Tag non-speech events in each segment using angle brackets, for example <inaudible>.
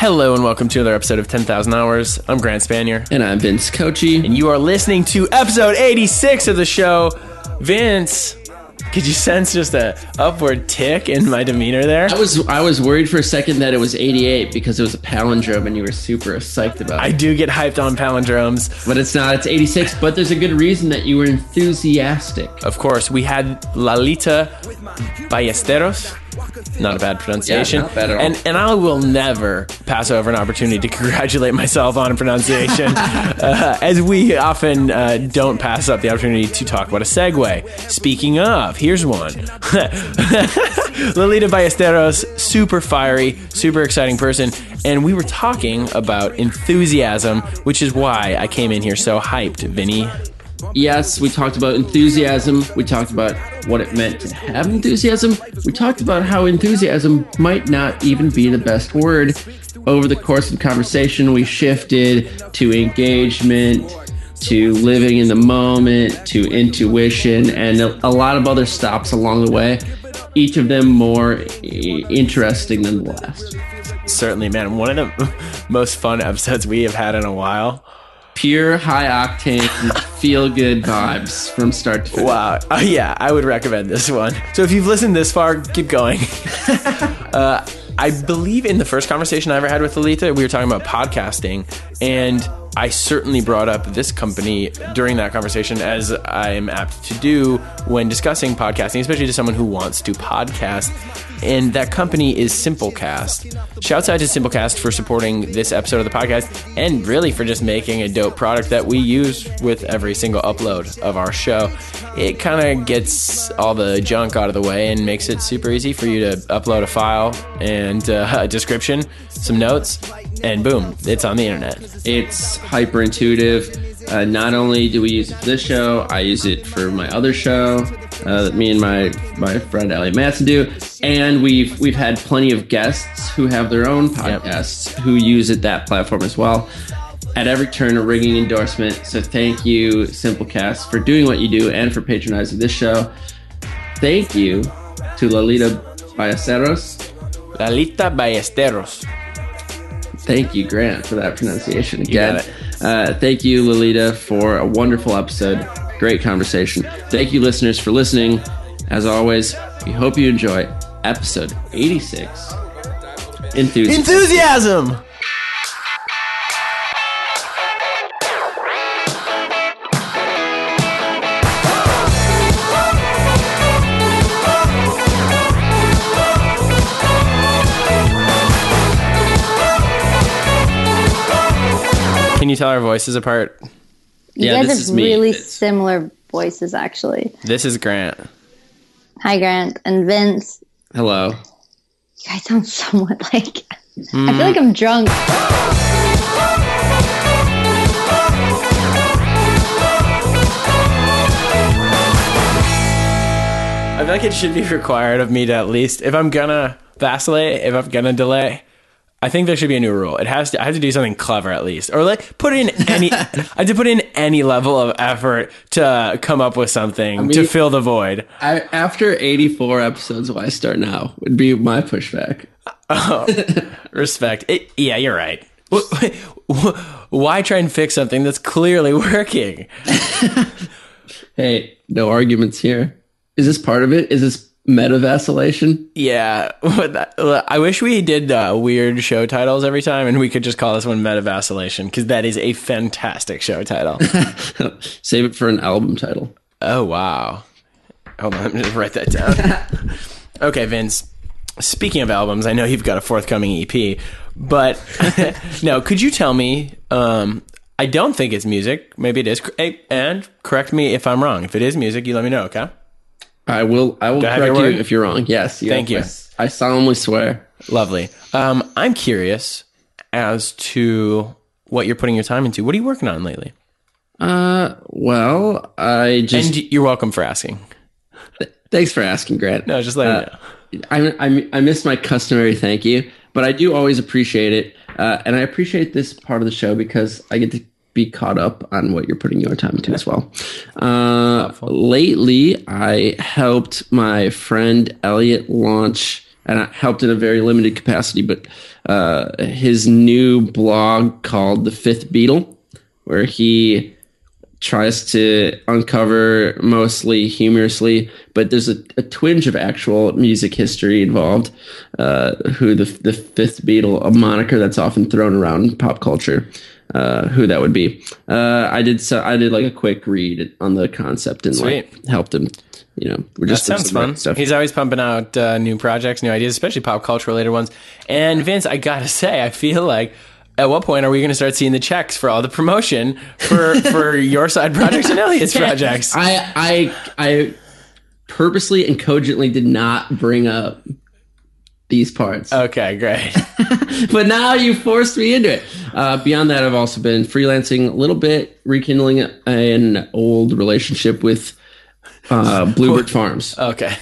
Hello and welcome to another episode of 10,000 Hours. I'm Grant Spanier, And I'm Vince Cochi. and you are listening to episode 86 of the show. Vince, could you sense just a upward tick in my demeanor there? I was I was worried for a second that it was 88 because it was a palindrome and you were super psyched about it. I do get hyped on palindromes. But it's not. It's 86. But there's a good reason that you were enthusiastic. Of course, we had Lalita Ballesteros. Not a bad pronunciation. Yeah, not bad at all. And and I will never pass over an opportunity to <laughs> congratulate myself on a pronunciation, <laughs> uh, as we often uh, don't pass up the opportunity to talk about a segue. Speaking of, here's one. <laughs> Lolita Ballesteros, super fiery, super exciting person, and we were talking about enthusiasm, which is why I came in here so hyped, Vinny. Yes, we talked about enthusiasm. We talked about what it meant to have enthusiasm. We talked about how enthusiasm might not even be the best word. Over the course of the conversation, we shifted to engagement, to living in the moment, to intuition, and a, lot of other stops along the way. Each of them more interesting than the last. Certainly, man. One of the <laughs> most fun episodes we have had in a while. Pure high octane, feel good vibes from start to finish. Wow. Oh, yeah, I would recommend this one. So if you've listened this far, keep going. <laughs> uh, I believe in the first conversation I ever had with Alita, we were talking about podcasting, and I certainly brought up this company during that conversation, as I am apt to do when discussing podcasting, especially to someone who wants to podcast. And that company is Simplecast. Shouts out to Simplecast for supporting this episode of the podcast and really for just making a dope product that we use with every single upload of our show. It kind of gets all the junk out of the way and makes it super easy for you to upload a file and uh, <laughs> a description, some notes, and boom, it's on the internet. It's hyper intuitive. Uh, not only do we use it for this show, I use it for my other show uh, that me and my my friend Elliot Matson do, and we've we've had plenty of guests who have their own podcasts who use it that platform as well. At every turn, a ringing endorsement. So thank you, Simplecast, for doing what you do and for patronizing this show. Thank you to Lolita Ballesteros. Lalita Ballesteros. Thank you, Grant, for that pronunciation again. Uh, thank you, Lolita, for a wonderful episode. Great conversation. Thank you, listeners, for listening. As always, we hope you enjoy episode 86 Enthusiasm. Enthusiasm! Can you tell our voices apart? You Yeah, guys this have is me. really It's- similar voices, actually. This is Grant. Hi, Grant and Vince. Hello. You guys sound somewhat like. Hmm. <laughs> I feel like I'm drunk. I feel like it should be required of me to at least, if I'm gonna vacillate, if I'm gonna delay, I think there should be a new rule. It has to. I have to do something clever at least, or like put in any. <laughs> I have to put in any level of effort to come up with something to mean- fill the void. I, after 84 episodes, why start now? Would be my pushback. Oh, <laughs> Respect. It, yeah, you're right. <laughs> Wh- wh- Why try and fix something that's clearly working? Hey, no arguments here. Is this part of it? Is this meta vacillation? Yeah, <laughs> I wish we did uh, weird show titles every time, and we could just call this one Meta Vacillation because that is a fantastic show title. <laughs> Save it for an album title. oh wow! Hold on, let <laughs> me just write that down. okay, Vince. Speaking of albums, I know you've got a forthcoming EP, but no, could you tell me? Um, I don't think it's music. Maybe it is. And correct me if I'm wrong. If it is music, you let me know. Okay. I will. I will correct you if you're wrong. Yes. Thank you. I, I solemnly swear. Lovely. Um, I'm curious as to what you're putting your time into. What are you working on lately? Uh, well, I just And you're welcome for asking. thanks for asking, Grant. No, just let me know. I, I I missed my customary thank you, but I do always appreciate it, uh, and I appreciate this part of the show because I get to be caught up on what you're putting your time into as well. <laughs> Uh, lately, I helped my friend Elliot launch and I helped in a very limited capacity. But uh, his new blog called The Fifth Beetle, where he tries to uncover mostly humorously, but there's a, a twinge of actual music history involved. Uh, who the the fifth Beatle, a moniker that's often thrown around in pop culture. Uh, who that would be? Uh, I did so. I did like a quick read on the concept and like helped him. You know, we're That just sounds fun. He's always pumping out uh, new projects, new ideas, especially pop culture related ones. And Vince, I gotta <laughs> say, I feel like at what point are we going to start seeing the checks for all the promotion for <laughs> for your side projects and Elliot's projects? I I I purposely and cogently did not bring up these parts. <laughs> Okay, great. but now you forced me into it. Uh, beyond that, I've also been freelancing a little bit, rekindling an old relationship with uh, Bluebird <laughs> Farms. Okay.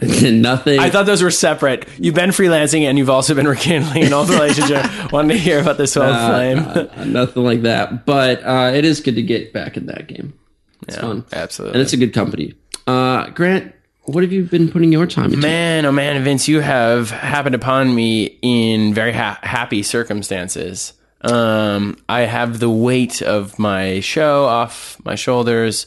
Nothing. I thought those were separate. You've been freelancing and you've also been rekindling an old relationship. <laughs> Wanted to hear about this old flame. uh, nothing like that. But uh, it is good to get back in that game. It's fun. absolutely. And it's a good company. Uh, Grant, what have you been putting your time into? Man, oh man, Vince, you have happened upon me in very ha- happy circumstances. Um, I have the weight of my show off my shoulders.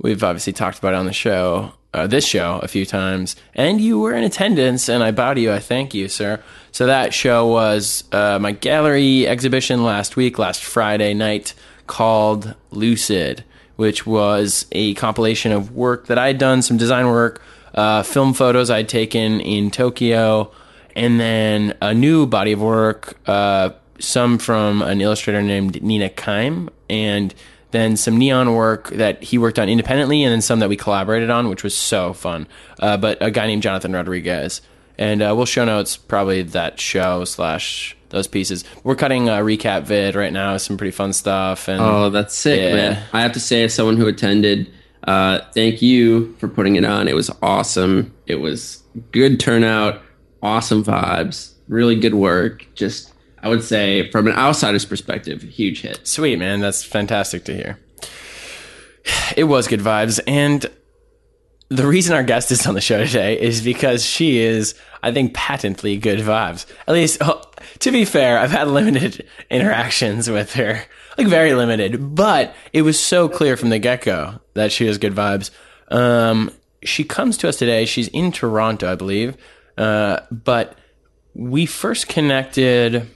We've obviously talked about it on the show, uh, this show, a few times, and you were in attendance, and I bow to you. I thank you, sir. So that show was uh, my gallery exhibition last week, last Friday night, called Lucid, which was a compilation of work that I'd done, some design work, uh, film photos I'd taken in Tokyo, and then a new body of work, uh, some from an illustrator named Nina Keim, and then some neon work that he worked on independently, and then some that we collaborated on, which was so fun. Uh, but a guy named Jonathan Rodriguez, and uh, we'll show notes probably that show slash those pieces. We're cutting a recap vid right now, some pretty fun stuff, and Oh, that's sick, Yeah. man. I have to say, as someone who attended, uh, thank you for putting it on. It was awesome. It was good turnout, awesome vibes, really good work. Just, I would say, from an outsider's perspective, huge hit. Sweet, man. That's fantastic to hear. It was good vibes. And the reason our guest is on the show today is because she is, I think, patently good vibes. At least, oh, to be fair, I've had limited <laughs> interactions with her, like very limited, but it was so clear from the get go that she has good vibes. Um, she comes to us today. She's in Toronto, I believe. Uh, but we first connected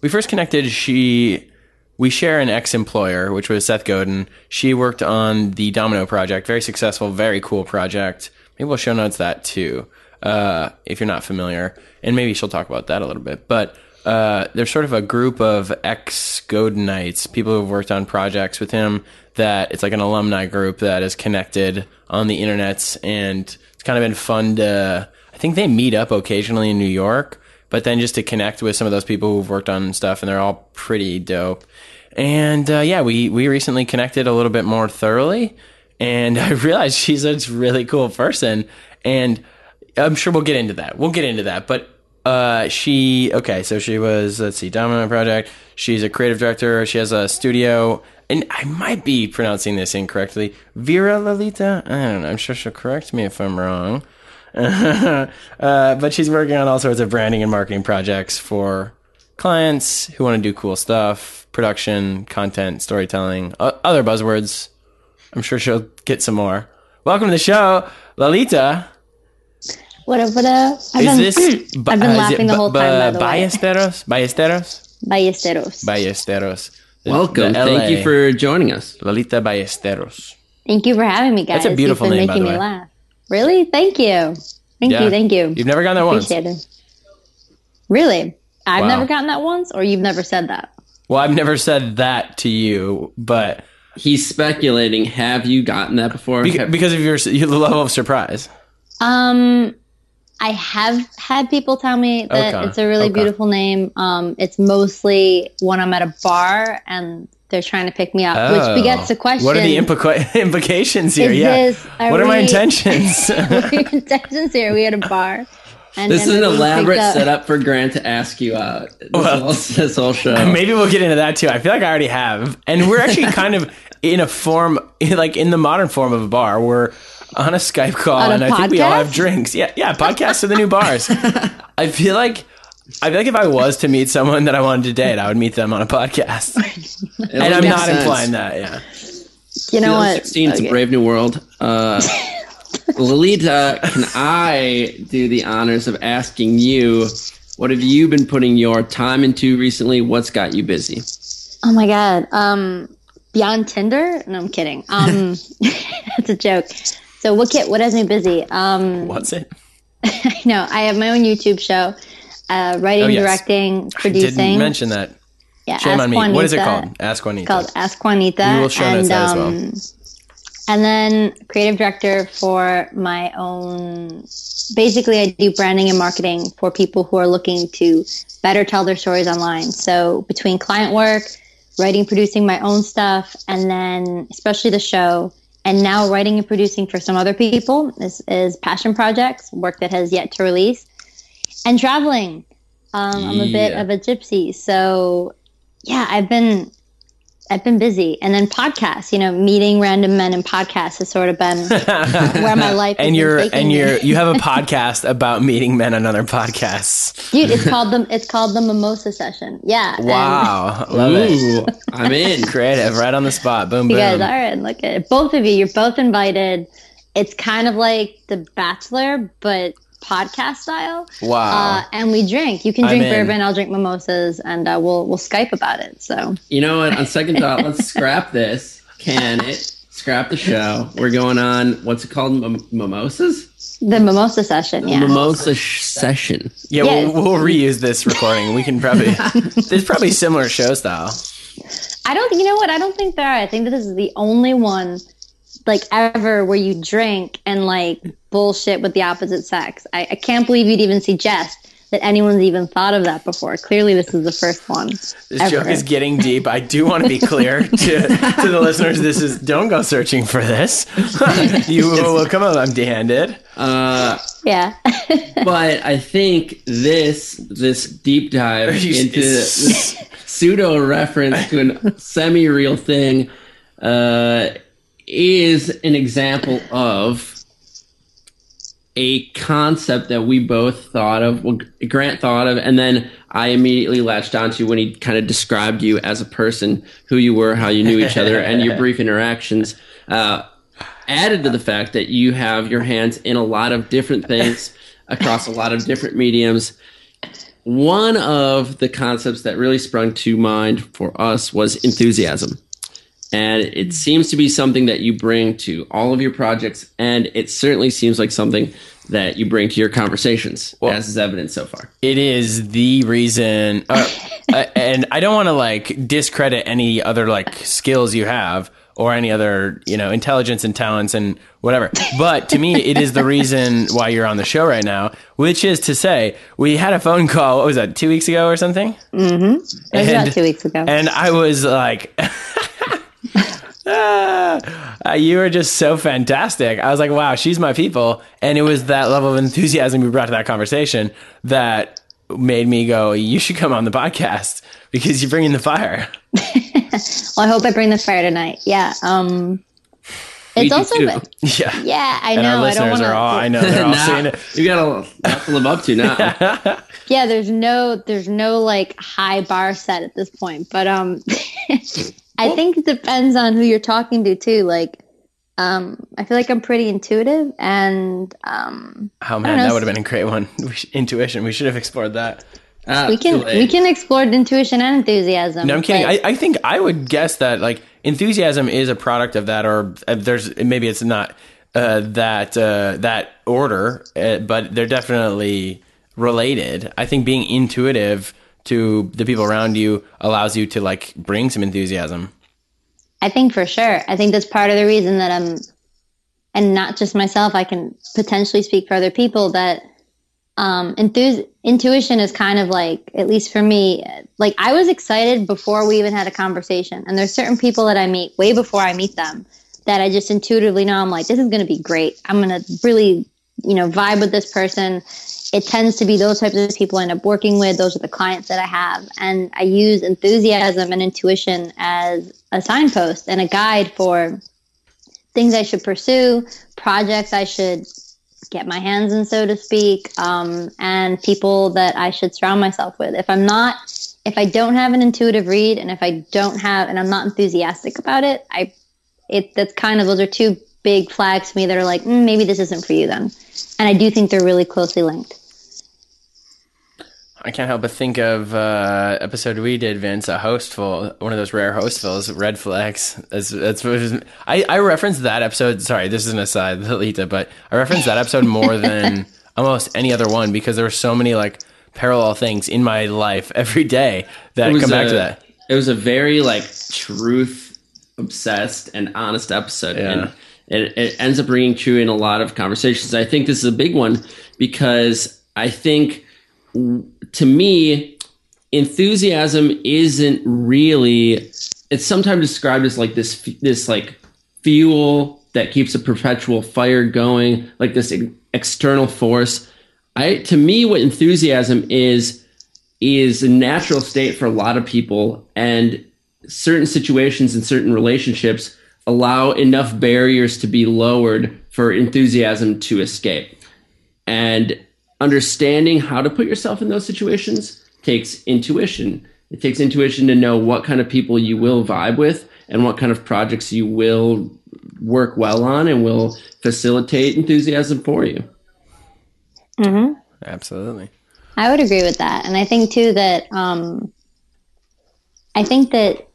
we first connected she we share an ex-employer which was seth godin she worked on the domino project very successful very cool project maybe we'll show notes that too uh, if you're not familiar and maybe she'll talk about that a little bit but uh, there's sort of a group of ex-godinites people who've worked on projects with him that it's like an alumni group that is connected on the internets and it's kind of been fun to i think they meet up occasionally in new york but then just to connect with some of those people who've worked on stuff and they're all pretty dope. And uh, yeah, we we recently connected a little bit more thoroughly, and <laughs> I realized she's a really cool person, and I'm sure we'll get into that. We'll get into that, but. Uh, she okay. So she was let's see, Domino Project. She's a creative director. She has a studio, and I might be pronouncing this incorrectly. Viralalita. I don't know. I'm sure she'll correct me if I'm wrong. <laughs> uh, but she's working on all sorts of branding and marketing projects for clients who want to do cool stuff, production, content, storytelling, other buzzwords. I'm sure she'll get some more. Welcome to the show, Lolita. What up, what up? I've Is been, this? I've been laughing the whole time, by the way. Ballesteros? Ballesteros? Ballesteros. Ballesteros. The- Welcome. the Thank you for joining us. Lolita Ballesteros. Thank you for having me, guys. That's a beautiful You've been name, by making the me way. laugh. Really? Thank you. Thank Yeah. you. Thank you. You've never gotten that once. It. Really? I've Wow. never gotten that once, or you've never said that? Well, I've never said that to you, but He's speculating. Have you gotten that before? beca- because of your, your level of surprise. Um, I have had people tell me that Okay. it's a really Okay. beautiful name. Um, it's mostly when I'm at a bar and they're trying to pick me up, which begets the question: Oh. What are the implica- <laughs> implications here? Is yeah. this- are what are my intentions? <laughs> what are your intentions here? We at a bar. And this is an elaborate setup for Grant to ask you out. This, Well, whole, this whole show. <laughs> Maybe we'll get into that too. I feel like I already have. And we're actually kind of in a form, like in the modern form of a bar. We're on a Skype call, On a and I think we all have drinks. Yeah, yeah. Podcasts are the new bars. <laughs> I feel like. I feel like if I was to meet someone that I wanted to date, I would meet them on a podcast. <laughs> and I'm not implying that. Yeah. You know what? 2016, it's a brave new world. Uh, <laughs> Lolita, can I do the honors of asking you, what have you been putting your time into recently? What's got you busy? Oh my god. Um, beyond Tinder? No, I'm kidding. Um, that's a joke. So what kit? What has me busy? Um, What's it? <laughs> no, I have my own YouTube show, uh, writing, Oh, yes. directing, I didn't mention that. yeah, Shame Ask on me. What is it called? Ask Juanita. It's called Ask Juanita. We will show notes that as well. um, And then creative director for my own. Basically, I do branding and marketing for people who are looking to better tell their stories online. So between client work, writing, producing my own stuff, and then especially the show, and now writing and producing for some other people is, is passion projects, work that has yet to release, and traveling. Um, I'm a bit Yeah. of a gypsy, so yeah, I've been I've been busy, and then podcasts. You know, meeting random men in podcasts has sort of been where my <laughs> life. has and you're and you're you have a <laughs> podcast about meeting men on other podcasts. dude. It's called the it's called the Mimosa Session. Yeah. and Wow, love it. I'm in. <laughs> Creative, right on the spot. Boom, You boom. guys are and look at it. Both of you. You're both invited. It's kind of like The Bachelor, but podcast style. Wow. Uh, and we drink. You can drink bourbon. I'll drink mimosas, and uh, we'll we'll Skype about it. So You know what? On second thought, let's scrap this. Can it? Scrap the show. We're going on, what's it called? Mim- mimosas? the mimosa session. Yeah. Mimosa sh- session. yeah, yes. we'll, we'll reuse this recording. We can probably. <laughs> there's probably similar show style. I don't. You know what? I don't think there are. I think this is the only one, like ever, where you drink and like bullshit with the opposite sex. I, I can't believe you'd even suggest that anyone's even thought of that before. Clearly, this is the first one. This ever. joke is getting deep. I do want to be clear <laughs> to, to the listeners. This is don't go searching for this. <laughs> you will come up empty-handed. Uh, Yeah. <laughs> but I think this this deep dive You- into this pseudo reference to a semi real thing uh, is an example of a concept that we both thought of. Well, Grant thought of, and then I immediately latched onto when he kind of described you as a person, who you were, how you knew each other, and your <laughs> brief interactions. Uh, added to the fact that you have your hands in a lot of different things <laughs> across a lot of different mediums. One of the concepts that really sprung to mind for us was enthusiasm. And it seems to be something that you bring to all of your projects, and it certainly seems like something that you bring to your conversations, as is evident so far. It is the reason, uh, <laughs> uh, and I don't want to like discredit any other like skills you have or any other you know intelligence and talents and whatever. But to me, it is the reason why you're on the show right now, which is to say, we had a phone call. What was that? Two weeks ago or something? It was about two weeks ago. And I was like, <laughs> <laughs> ah, uh, you were just so fantastic. I was like, wow, she's my people. And it was that level of enthusiasm we brought to that conversation that made me go, you should come on the podcast because you bring in the fire. <laughs> well, I hope I bring the fire tonight. Yeah. Um, it's do also, too. <laughs> Yeah. yeah, I And know. our I don't listeners want are all, I know, they're all seeing now, it. you got a lot to live up to now. yeah there's no there's no like high bar set at this point but um i think it depends on who you're talking to too like um i feel like i'm pretty intuitive and um Oh man, that would have been a great one. <laughs> We sh- Intuition. We should have explored that. Ah, we can we can explore intuition and enthusiasm No, I'm kidding. I, I think I would guess that like enthusiasm is a product of that, or uh, there's maybe it's not uh, that uh, that order, uh, but they're definitely related. I think being intuitive to the people around you allows you to like bring some enthusiasm. I think for sure. I think that's part of the reason that I'm, and not just myself, I can potentially speak for other people that um, enthus- intuition is kind of like, at least for me, like I was excited before we even had a conversation. And there's certain people that I meet way before I meet them that I just intuitively know I'm like, this is going to be great. I'm going to really, you know, vibe with this person. It tends to be those types of people I end up working with. Those are the clients that I have. And I use enthusiasm and intuition as a signpost and a guide for things I should pursue, projects I should get my hands in, so to speak, um, and people that I should surround myself with. If I'm not, if I don't have an intuitive read and if I don't have, and I'm not enthusiastic about it, I, it, that's kind of, those are two big flags to me that are like, mm, maybe this isn't for you then. And I do think they're really closely linked. I can't help but think of uh, episode we did, Vince, a hostful, one of those rare hostfuls, red flags. That's that's what I I referenced that episode. Sorry, this is an aside, <laughs> Lita, but I referenced that episode more than <laughs> almost any other one because there were so many like parallel things in my life every day that come back a, to that. It was a very like truth obsessed and honest episode, Yeah. and it, it ends up ringing true in a lot of conversations. I think this is a big one because I think to me, enthusiasm isn't really. It's sometimes described as like this this like fuel that keeps a perpetual fire going, like this ex- external force. I to me, what enthusiasm is is a natural state for a lot of people, and certain situations and certain relationships allow enough barriers to be lowered for enthusiasm to escape. And understanding how to put yourself in those situations takes intuition. It takes intuition to know what kind of people you will vibe with and what kind of projects you will work well on and will facilitate enthusiasm for you. Absolutely. I would agree with that. And I think too that um I think that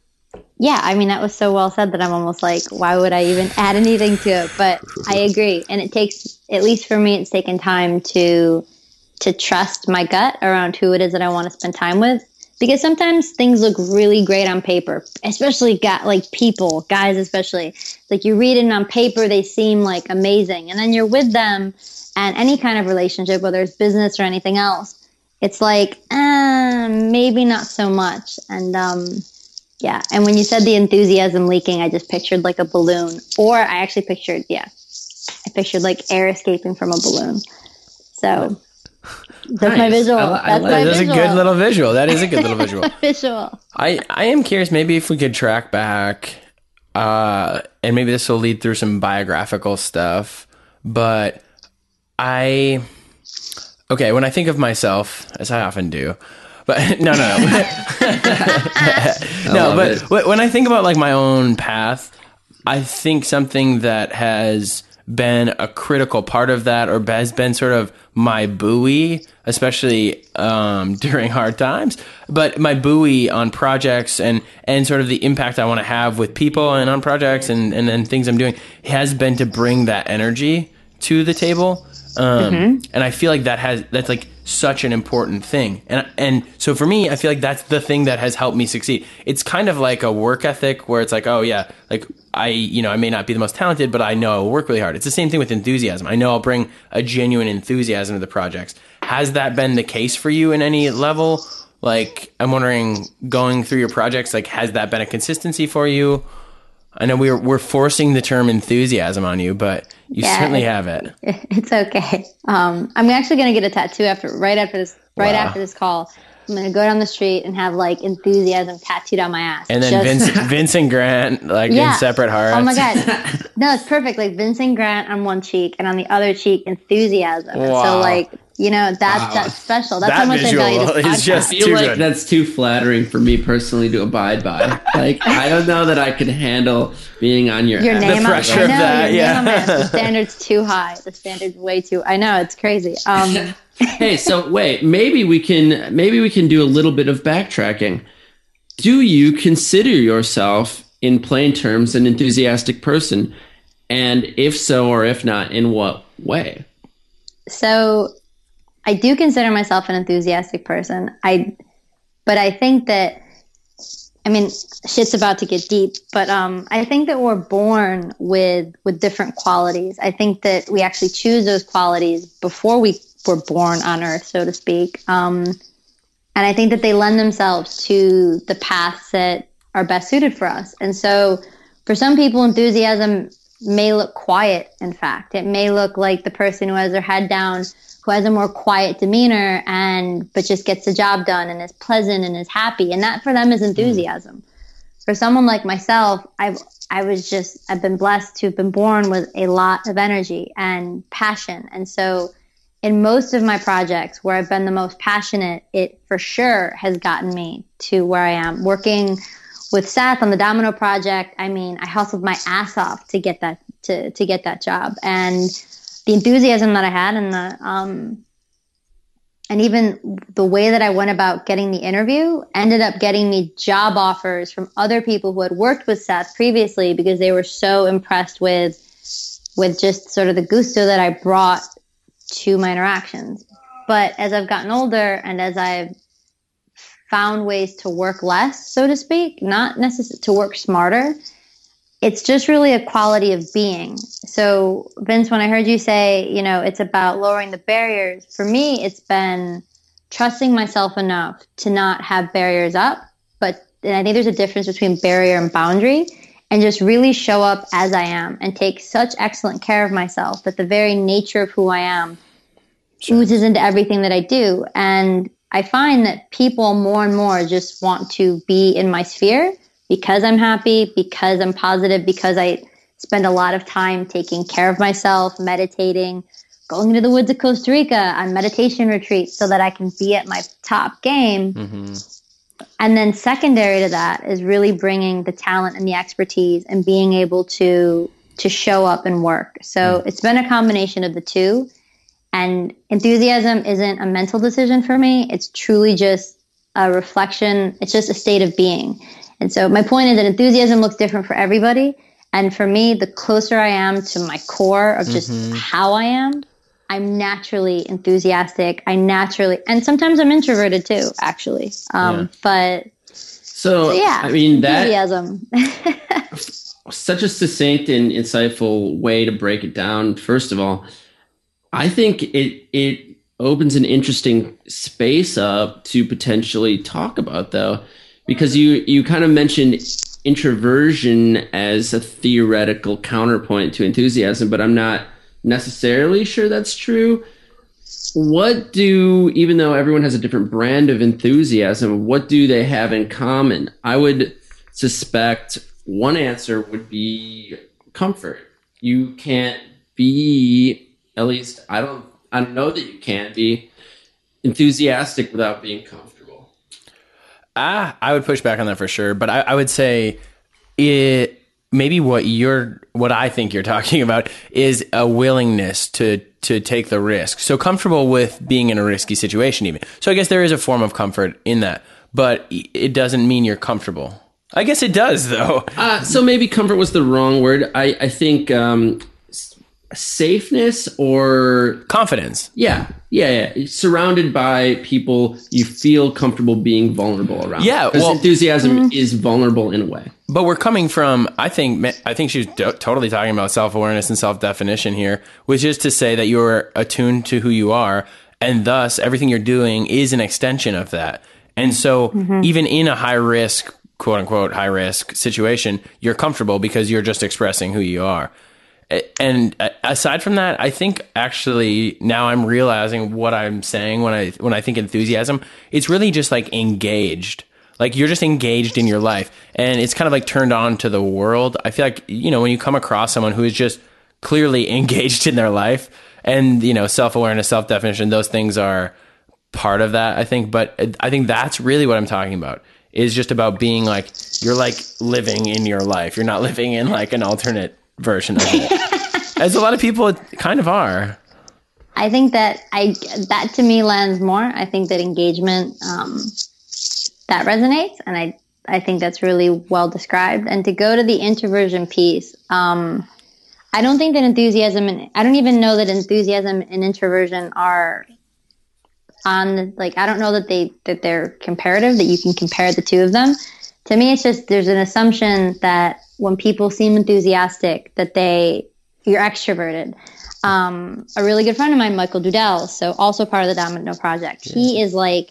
yeah, I mean that was so well said that I'm almost like why would I even add anything to it? But I agree. And it takes at least for me it's taken time to to trust my gut around who it is that I want to spend time with because sometimes things look really great on paper, especially got like people, guys especially. Like you read it on paper, they seem like amazing, and then you're with them, and any kind of relationship, whether it's business or anything else, it's like uh, maybe not so much. And um, yeah, and when you said the enthusiasm leaking, I just pictured like a balloon, or I actually pictured yeah, I pictured like air escaping from a balloon. So that's my visual. I I that's like- my That's a good little visual. That is a good little <laughs> visual. visual. I I am curious. Maybe if we could track back, uh, and maybe this will lead through some biographical stuff. But I, okay, when I think of myself, as I often do, but <laughs> no, no, no, <laughs> <laughs> no. But it. when I think about like my own path, I think something that has been a critical part of that, or has been sort of my buoy, especially um, during hard times. But my buoy on projects and and sort of the impact I want to have with people and on projects and and, and things I'm doing has been to bring that energy to the table. Um, And I feel like that has that's like such an important thing. And and so for me, I feel like that's the thing that has helped me succeed. It's kind of like a work ethic where it's like, oh yeah, like I you know I may not be the most talented, but I know I'll work really hard. It's the same thing with enthusiasm. I know I'll bring a genuine enthusiasm to the projects. Has that been the case for you in any level? Like I'm wondering, going through your projects, like has that been a consistency for you? I know we're we're forcing the term enthusiasm on you, but you Yeah, certainly have it. <laughs> It's okay. Um, I'm actually gonna get a tattoo after right after this right Wow. after this call. I'm gonna go down the street and have like enthusiasm tattooed on my ass. And then Just- Vince, <laughs> Vincent Grant, like Yeah. in separate hearts. Oh my god. <laughs> No, it's perfect. Like Vincent Grant on one cheek and on the other cheek enthusiasm. And Wow. so like, you know, that's that's special. That's That how much I value visual this is podcast. just- I feel Too like good. that's too flattering for me personally to abide by. Like I don't know that I could handle being on your your ass. name on, pressure I of know, that, your yeah. name on my ass. The <laughs> standard's too high. The standard's way too I know, it's crazy. Um hey, so wait, maybe we can maybe we can do a little bit of backtracking. Do you consider yourself in plain terms an enthusiastic person? And if so or if not, in what way? So I do consider myself an enthusiastic person. I but I think that I mean shit's about to get deep, but um I think that we're born with with different qualities. I think that we actually choose those qualities before we were born on earth, so to speak. Um and I think that they lend themselves to the paths that are best suited for us. And so for some people enthusiasm may look quiet in fact. It may look like the person who has their head down who has a more quiet demeanor and but just gets the job done and is pleasant and is happy and that for them is enthusiasm mm. for someone like myself i've i was just i've been blessed to have been born with a lot of energy and passion and so in most of my projects where i've been the most passionate it for sure has gotten me to where i am. Working with Seth on the Domino project, I mean, I hustled my ass off to get that to to get that job, and the enthusiasm that I had, and the um, and even the way that I went about getting the interview ended up getting me job offers from other people who had worked with Seth previously because they were so impressed with with just sort of the gusto that I brought to my interactions. But as I've gotten older and as I've found ways to work less, so to speak, not necessarily to work smarter. It's just really a quality of being. So, Vince, when I heard you say, you know, it's about lowering the barriers, for me, it's been trusting myself enough to not have barriers up. But I think there's a difference between barrier and boundary and just really show up as I am and take such excellent care of myself that the very nature of who I am sure. oozes into everything that I do. And I find that people more and more just want to be in my sphere because I'm happy, because I'm positive, because I spend a lot of time taking care of myself, meditating, going into the woods of Costa Rica on meditation retreats so that I can be at my top game. Mm-hmm. And then secondary to that is really bringing the talent and the expertise and being able to to show up and work. So mm. it's been a combination of the two. And enthusiasm isn't a mental decision for me. It's truly just a reflection. It's just a state of being. And so my point is that enthusiasm looks different for everybody. And for me, the closer I am to my core of just mm-hmm. how I am, I'm naturally enthusiastic. I naturally, and sometimes I'm introverted too, actually. Um, yeah. But so, so, yeah, I mean, enthusiasm. that <laughs> such a succinct and insightful way to break it down. First of all, I think it it opens an interesting space up to potentially talk about though, because you you kind of mentioned introversion as a theoretical counterpoint to enthusiasm, but I'm not necessarily sure that's true. What do even though everyone has a different brand of enthusiasm, what do they have in common? I would suspect one answer would be comfort. You can't be at least I don't I know that you can be enthusiastic without being comfortable. Ah, I would push back on that for sure, but I, I would say it maybe what you're what I think you're <laughs> talking about is a willingness to to take the risk. So comfortable with being in a risky situation even. So I guess there is a form of comfort in that, but it doesn't mean you're comfortable. I guess it does though. <laughs> Uh, so maybe comfort was the wrong word. I, I think um, safeness or confidence. Yeah, yeah, yeah. Surrounded by people you feel comfortable being vulnerable around. Yeah, well, enthusiasm mm-hmm. is vulnerable in a way. But we're coming from. I think. I think she's do- totally talking about self awareness and self definition here, which is to say that you're attuned to who you are, and thus everything you're doing is an extension of that. And so, mm-hmm. even in a high risk, quote unquote, high risk situation, you're comfortable because you're just expressing who you are and aside from that, I think actually now I'm realizing what I'm saying when I when I think enthusiasm, it's really just like engaged. Like you're just engaged in your life and it's kind of like turned on to the world. I feel like, you know, when you come across someone who is just clearly <laughs> engaged in their life and, you know, self-awareness, self-definition, those things are part of that, I think, but I think that's really what I'm talking about is just about being like you're like living in your life. You're not living in like an alternate version of it. <laughs> As a lot of people kind of are. I think that I that to me lands more. I think that engagement um, that resonates, and I I think that's really well described. And to go to the introversion piece, um, I don't think that enthusiasm and I don't even know that enthusiasm and introversion are on like I don't know that they that they're comparative that you can compare the two of them. To me, it's just there's an assumption that when people seem enthusiastic that they you're extroverted. Um, a really good friend of mine, Michael DuDell, so also part of the Domino Project. Yeah. He is like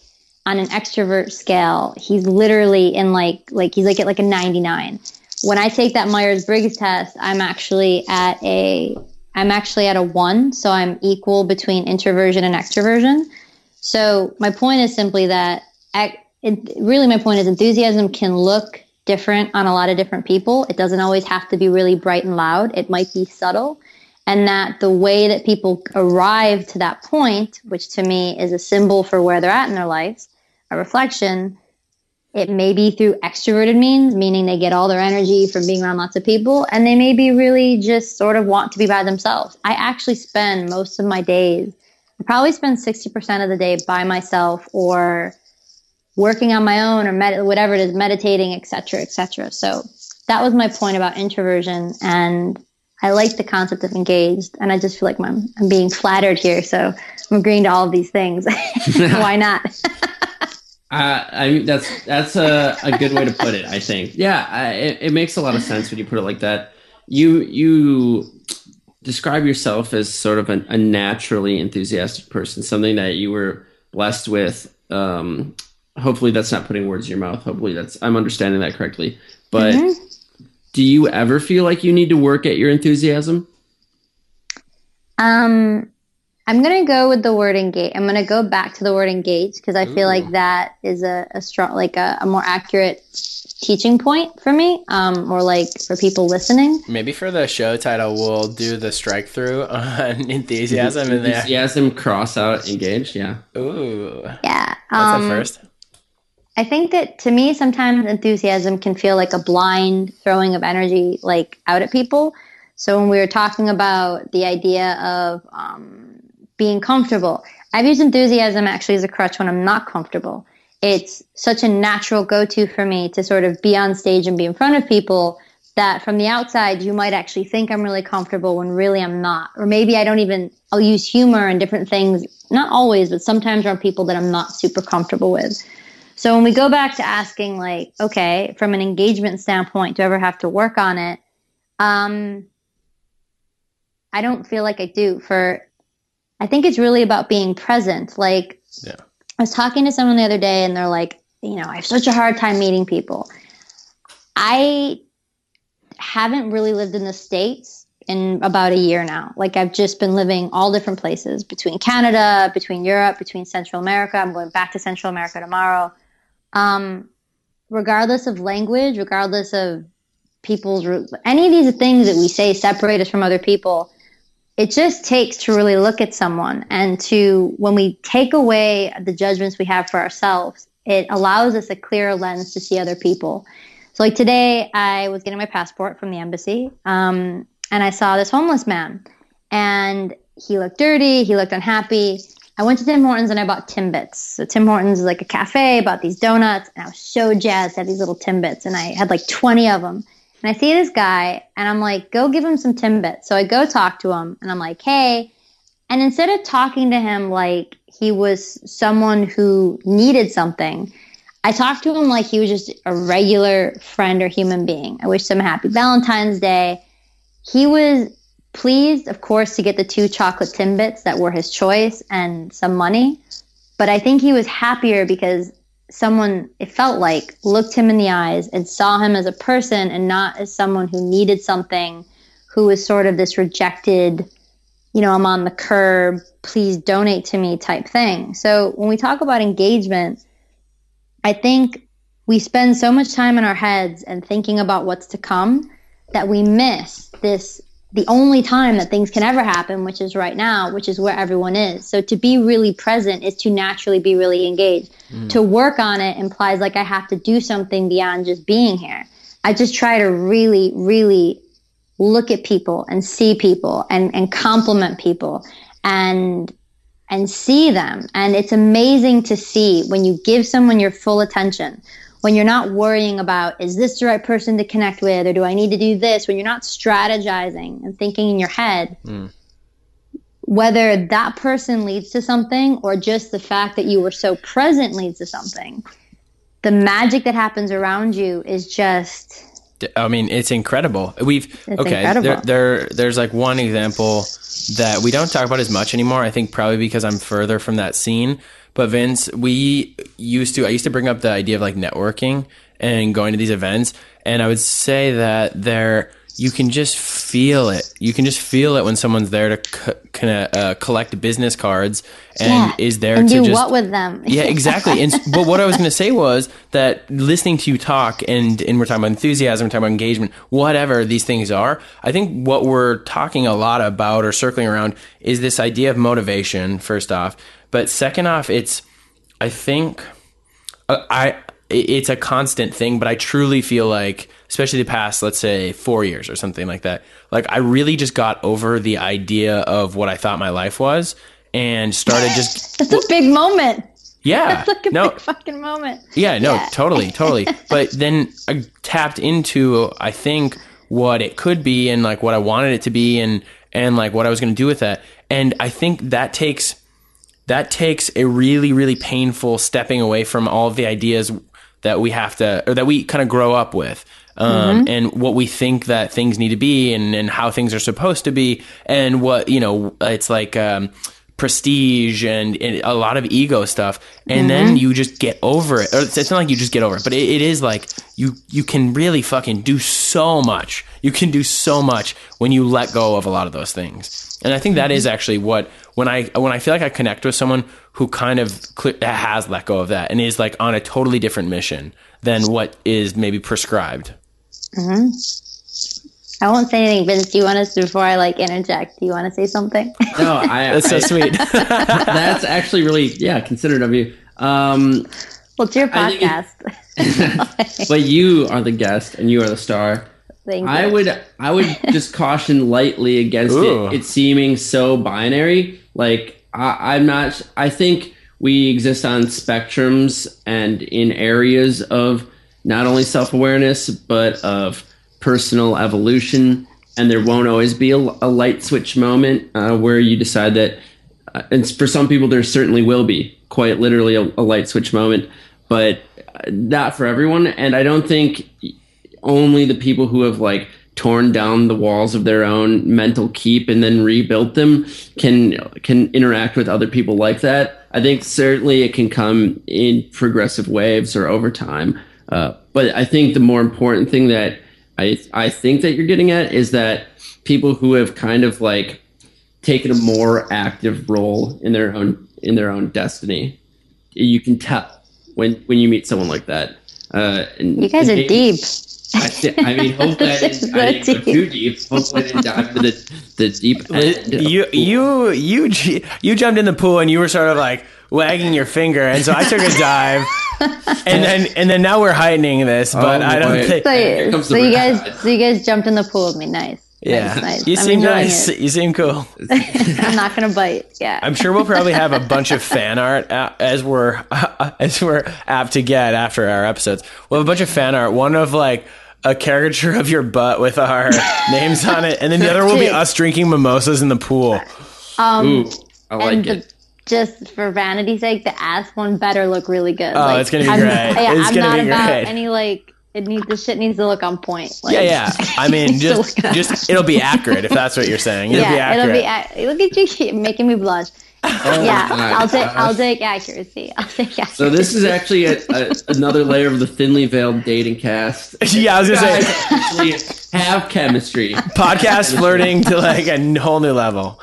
on an extrovert scale. He's literally in like like he's like at like a 99. When I take that Myers Briggs test, I'm actually at a I'm actually at a one, so I'm equal between introversion and extroversion. So my point is simply that it, really my point is enthusiasm can look different on a lot of different people. It doesn't always have to be really bright and loud. It might be subtle. And that the way that people arrive to that point, which to me is a symbol for where they're at in their lives, a reflection, it may be through extroverted means, meaning they get all their energy from being around lots of people, and they may be really just sort of want to be by themselves. I actually spend most of my days, I probably spend 60% of the day by myself or working on my own or med- whatever it is, meditating, etc., etc. So that was my point about introversion, and I like the concept of engaged, and I just feel like I'm, I'm being flattered here. So I'm agreeing to all of these things. <laughs> <laughs> Why not? <laughs> Uh, I mean, that's that's a, a good way to put it. I think. Yeah, I, it, it makes a lot of sense when you put it like that. You you describe yourself as sort of an, a naturally enthusiastic person, something that you were blessed with. Um, hopefully, that's not putting words in your mouth. Hopefully, that's I'm understanding that correctly. But mm-hmm. do you ever feel like you need to work at your enthusiasm? Um, I'm going to go with the word engage. I'm going to go back to the word engage because I Ooh. feel like that is a, a strong, like a, a, more accurate teaching point for me, um, or like for people listening. Maybe for the show title, we'll do the strike through <laughs> on enthusiasm and enthusiasm cross out engage. Yeah. Ooh. Yeah. Um, first. I think that to me, sometimes enthusiasm can feel like a blind throwing of energy, like out at people. So when we were talking about the idea of um, being comfortable. I've used enthusiasm actually as a crutch when I'm not comfortable. It's such a natural go to for me to sort of be on stage and be in front of people that from the outside you might actually think I'm really comfortable when really I'm not. Or maybe I don't even, I'll use humor and different things, not always, but sometimes around people that I'm not super comfortable with. So when we go back to asking, like, okay, from an engagement standpoint, do I ever have to work on it? Um, I don't feel like I do for I think it's really about being present. Like, yeah. I was talking to someone the other day and they're like, you know, I have such a hard time meeting people. I haven't really lived in the States in about a year now. Like, I've just been living all different places between Canada, between Europe, between Central America. I'm going back to Central America tomorrow. Um, regardless of language, regardless of people's, any of these things that we say separate us from other people, it just takes to really look at someone and to when we take away the judgments we have for ourselves it allows us a clearer lens to see other people. So like today i was getting my passport from the embassy um, and i saw this homeless man and he looked dirty he looked unhappy. I went to tim hortons and i bought timbits. So tim hortons is like a cafe bought these donuts and i was so jazzed have these little timbits and i had like 20 of them and I see this guy and I'm like, go give him some Timbits. So I go talk to him and I'm like, hey. And instead of talking to him like he was someone who needed something, I talked to him like he was just a regular friend or human being. I wished him a happy Valentine's Day. He was pleased, of course, to get the two chocolate Timbits that were his choice and some money. But I think he was happier because someone it felt like looked him in the eyes and saw him as a person and not as someone who needed something who was sort of this rejected you know i'm on the curb please donate to me type thing. So when we talk about engagement i think we spend so much time in our heads and thinking about what's to come that we miss this the only time that things can ever happen, which is right now, which is where everyone is. So to be really present is to naturally be really engaged. Mm. To work on it implies like I have to do something beyond just being here. I just try to really, really look at people and see people and, and compliment people and and see them. And it's amazing to see when you give someone your full attention, when you're not worrying about is this the right person to connect with or do I need to do this when you're not strategizing and thinking in your head mm. whether that person leads to something or just the fact that you were so present leads to something the magic that happens around you is just I mean, it's incredible. We've it's okay. Incredible. There, there, there's like one example that we don't talk about as much anymore. I think probably because I'm further from that scene. But Vince, we used to, I used to bring up the idea of like networking and going to these events. And I would say that there, you can just feel it. You can just feel it when someone's there to co- kinda, uh, collect business cards and Yeah. is there and to do just what with them? <laughs> yeah, exactly. And but what I was going to say was that listening to you talk and and we're talking about enthusiasm, we're talking about engagement, whatever these things are. I think what we're talking a lot about or circling around is this idea of motivation. First off, but second off, it's I think uh, I it's a constant thing, but I truly feel like, especially the past, let's say four years or something like that, like I really just got over the idea of what I thought my life was and started just <laughs> That's a big moment. yeah That's like a no big fucking moment. yeah no Yeah. totally totally <laughs> but then i tapped into i think what it could be and like what i wanted it to be and and like what i was going to do with that and i think that takes that takes a really really painful stepping away from all of the ideas that we have to or that we kind of grow up with um, and what we think that things need to be and, and how things are supposed to be and what you know it's like um, prestige and, and a lot of ego stuff and then you just get over it. Or it's, it's not like you just get over it but it, it is like you you can really fucking do so much. You can do so much when you let go of a lot of those things. And i think that is actually what when i when i feel like i connect with someone who kind of cl- has let go of that and is like on a totally different mission than what is maybe prescribed I won't say anything, Vince. Do you want us before I like interject? Do you want to say something? No, I, <laughs> that's so <laughs> sweet that's actually really yeah considerate of you. Um, well, it's your I think podcast. <laughs> but you are the guest and you are the star. Thank you. I would I would just caution lightly against it, it seeming so binary. Like I, I'm not. I think we exist on spectrums and in areas of not only self awareness but of personal evolution. And there won't always be a, a light switch moment uh, where you decide that. Uh, and for some people, there certainly will be quite literally a, a light switch moment, but uh, not for everyone. And I don't think only the people who have like torn down the walls of their own mental keep and then rebuilt them can can interact with other people like that. I think certainly it can come in progressive waves or over time. Uh, but I think the more important thing that I I think that you're getting at is that people who have kind of like taken a more active role in their own in their own destiny, you can tell when when you meet someone like that. Uh, and you guys are maybe- deep. I, thi- I mean, hopefully <laughs> I didn't, I didn't go too deep. Hopefully I didn't dive into the, the deep uh, end. you the you you you jumped in the pool and you were sort of like wagging your finger and so I took a dive <laughs> and then and then now we're heightening this but Oh, I don't boy. think So, so you guys, so you guys jumped in the pool with me. Nice. Yeah Nice, nice. you I'm seem nice it. you seem cool <laughs> I'm not gonna bite. Yeah. I'm sure we'll probably have a bunch of fan art uh, as we're <laughs> as we're apt to get after our episodes. We'll have a bunch of fan art. One of like a caricature of your butt with our <laughs> names on it, and then the other will be us drinking mimosas in the pool. um, Ooh, I like and the, it. just for vanity's sake, the ass one better look really good. Oh, it's gonna be I'm, great. Yeah, It's I'm gonna not be about great. any like. It needs the shit needs to look on point. Like, Yeah, yeah. I <laughs> mean, just just it'll be accurate if that's what you're saying. It'll yeah, accurate. it'll be. ac- Look at you making me blush. Oh yeah, I'll take. I'll uh, take accuracy. I'll take accuracy. <laughs> So this is actually a, a, another layer of the thinly veiled dating cast. <laughs> yeah, I was gonna say have chemistry. podcast flirting to like a whole new level.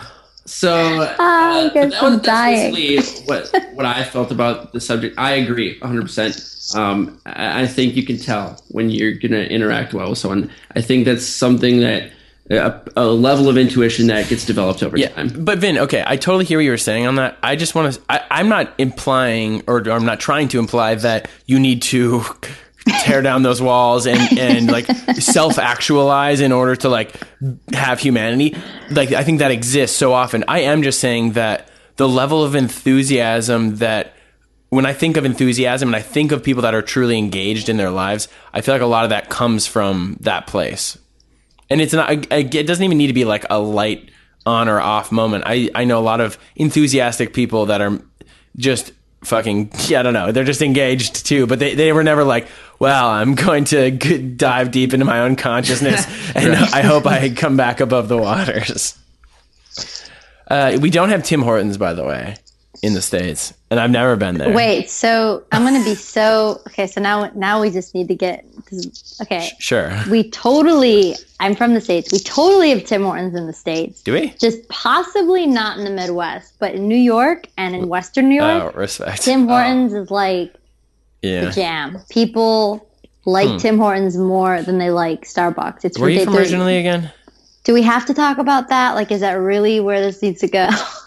So uh, Ah, you that was are dying. basically what what I felt about the subject. I agree 100. percent um, I, I think you can tell when you're gonna interact well with someone. I think that's something that a, a level of intuition that gets developed over Yeah, time. but Vin, okay, I totally hear what you were saying on that. I just want to. I'm not implying, or I'm not trying to imply that you need to tear down those walls and and <laughs> like self actualize in order to like have humanity. Like I think that exists so often. I am just saying that the level of enthusiasm that when I think of enthusiasm and I think of people that are truly engaged in their lives, I feel like a lot of that comes from that place and it's not it doesn't even need to be like a light on or off moment i i know a lot of enthusiastic people that are just fucking yeah i don't know. They're just engaged too. But they, they were never like well i'm going to g- dive deep into my own consciousness <laughs> and i hope i come back above the waters. Uh, we don't have tim hortons by the way in the states, and I've never been there. Wait, so I'm gonna be so okay. So now, now we just need to get okay. Sure. We totally. I'm from the states. We totally have Tim Hortons in the states. Do we? Just possibly not in the Midwest, but in New York and in Western New Oh, York, respect. Tim Hortons is like yeah. the jam. People like Tim Hortons more than they like Starbucks. It's Hmm. Where are you from ridiculous. originally again? Do we have to talk about that? Like, is that really where this needs to go? <laughs>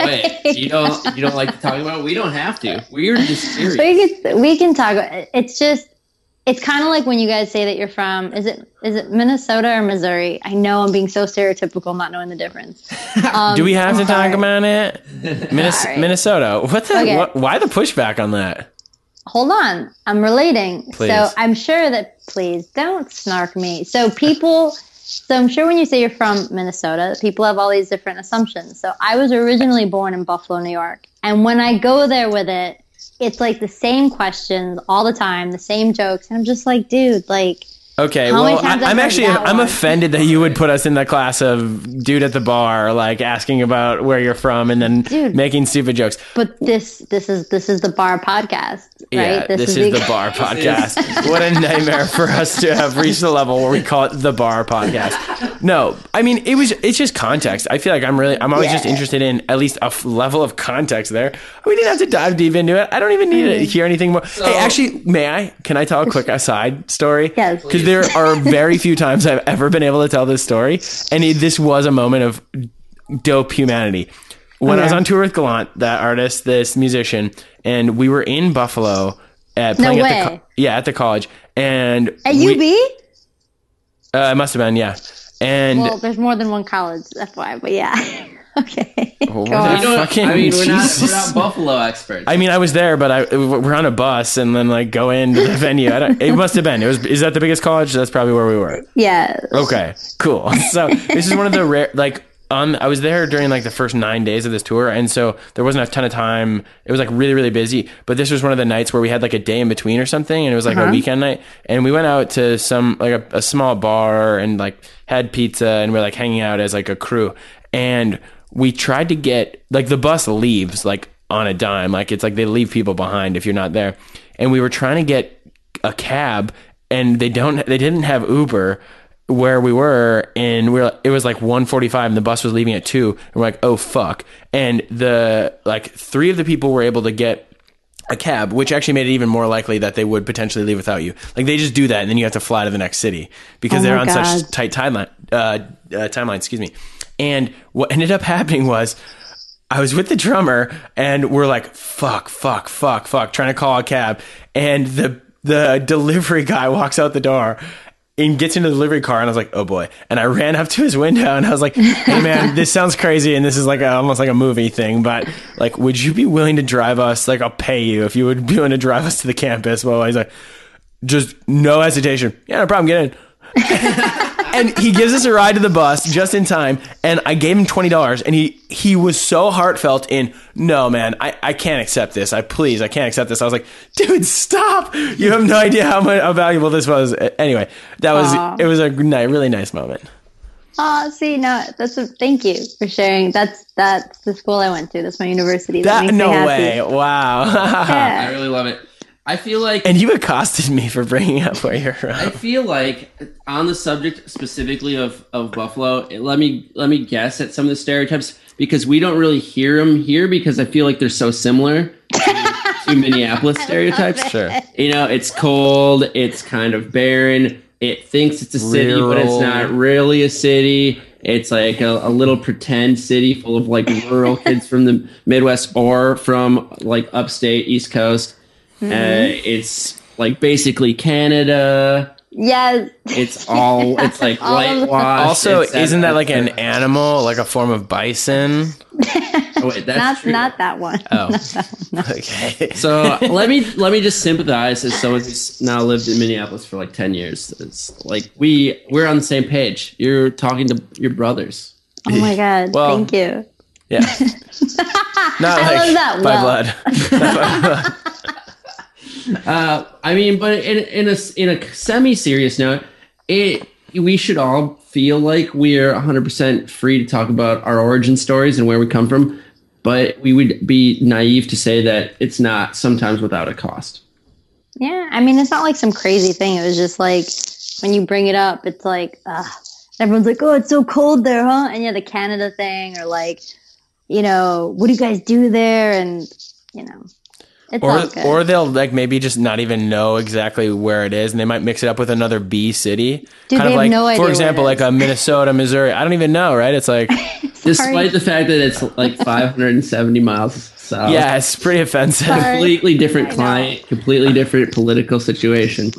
Wait, you don't you don't like to talk about? it? We don't have to. We're just serious. we can we can talk. It's just it's kind of like when you guys say that you're from is it is it Minnesota or Missouri? I know I'm being so stereotypical, not knowing the difference. <laughs> Um, Do we have to talk about it? Minnes- Sorry. Minnesota. What the? Okay. What, why the pushback on that? Hold on, I'm relating. Please. So I'm sure that please don't snark me. So people. So I'm sure when you say you're from Minnesota, people have all these different assumptions. So I was originally born in Buffalo, New York, and when I go there with it, it's like the same questions all the time, the same jokes, and I'm just like, dude, like Okay, How well, I, times I've I'm actually I'm one? offended that you would put us in the class of dude at the bar, like asking about where you're from and then Dude. making stupid jokes. But this this is this is the bar podcast, right? Yeah, this, is, the bar <laughs> podcast. what a nightmare for us to have reached the level where we call it the bar podcast. No, I mean it was. It's just context. I feel like I'm really. I'm always just interested in at least a f- level of context there. We didn't have to dive deep into it. I don't even need to mm-hmm. hear anything more. hey, actually, may I? Can I tell a quick aside story? Yes. Because there are very few times I've ever been able to tell this story, and it, this was a moment of dope humanity. When I was on tour with Gallant, that artist, this musician, and we were in Buffalo at No playing at the co- yeah at the college, and At we- UB? uh, it must have been yeah, and Well, there's more than one college, FY, but yeah. <laughs> <laughs> okay. Oh well, Go what on. You don't- Fucking I mean, we're not, we're not Buffalo experts. I mean, I was there, but I we're on a bus and then like go into the venue. I don't, it must have been. It was. Is that the biggest college? That's probably where we were. Yeah. Okay, cool. So this is one of the rare like on I was there during like the first nine days of this tour, and so there wasn't a ton of time. It was like really really busy. But this was one of the nights where we had like a day in between or something, and it was like a uh-huh. weekend night, and we went out to some like a, a small bar and like had pizza, and we're like hanging out as like a crew, and we tried to get like the bus leaves like on a dime, like it's like they leave people behind if you're not there, and we were trying to get a cab and they don't they didn't have Uber where we were and we are it was like 1:45 and the bus was leaving at 2 and we're like oh fuck. And the like three of the people were able to get a cab which actually made it even more likely that they would potentially leave without you. Like they just do that and then you have to fly to the next city because Oh they're on God. such tight timeline uh, uh timeline excuse me and what ended up <laughs> happening was I was with the drummer and we're like, fuck, fuck, fuck, fuck, trying to call a cab. And the the delivery guy walks out the door and gets into the delivery car and I was like, oh boy. And I ran up to his window and I was like, hey man, this <laughs> sounds crazy and this is like a, almost like a movie thing, but like, would you be willing to drive us? Like, I'll pay you if you would be willing to drive us to the campus. Well, he's like, just no hesitation. Yeah, no problem. Get in <laughs> and he gives us a ride to the bus just in time and i gave him $20 and he he was so heartfelt in no man i, I can't accept this i please i can't accept this i was like dude stop you have no idea how, much, how valuable this was anyway that was Aw. it was a ni- really nice moment Oh, see, no, that's a thank you for sharing. That's that's the school I went to. That's my university. That, that makes me no happy. way wow <laughs> I really love it. I feel like and you accosted me for bringing up where you're right. I feel like on the subject specifically of, of Buffalo, let me let me guess at some of the stereotypes because we don't really hear them here because I feel like they're so similar to, to Minneapolis <laughs> stereotypes. sure You know, it's cold, it's kind of barren. It thinks it's a city, but it's not really a city. It's like a, a little pretend city full of like rural kids from the Midwest or from like upstate East Coast. Uh, it's like basically Canada. Yes. It's all it's like <laughs> All of also It's- isn't that like an animal like a form of bison oh, wait, that's Not true. not that one. oh <laughs> okay So <laughs> let me let me just sympathize as someone who's now lived in Minneapolis for like ten years. It's like we we're on the same page. You're talking to your brothers. Oh my god. Well, thank you. Yeah. Not I like love that. by Well. blood. Uh, I mean, but in in a in a semi serious note, it we should all feel like we're 100 percent free to talk about our origin stories and where we come from. but we would be naive to say that it's not sometimes without a cost. Yeah, I mean, it's not like some crazy thing. It was just like when you bring it up, it's like, uh, everyone's like, oh, it's so cold there, huh? And yeah, the Canada thing, or like, you know, what do you guys do there? And, you know, it's all Or, good. or they'll like maybe just not even know exactly where it is, and they might mix it up with another B city. Dude, kind they of have like, no idea for example, like a Minnesota, Missouri. I don't even know, right? It's like, <laughs> Despite the fact that it's like 570 miles south. yeah, it's pretty offensive. Sorry. Completely different I client, completely different political situation.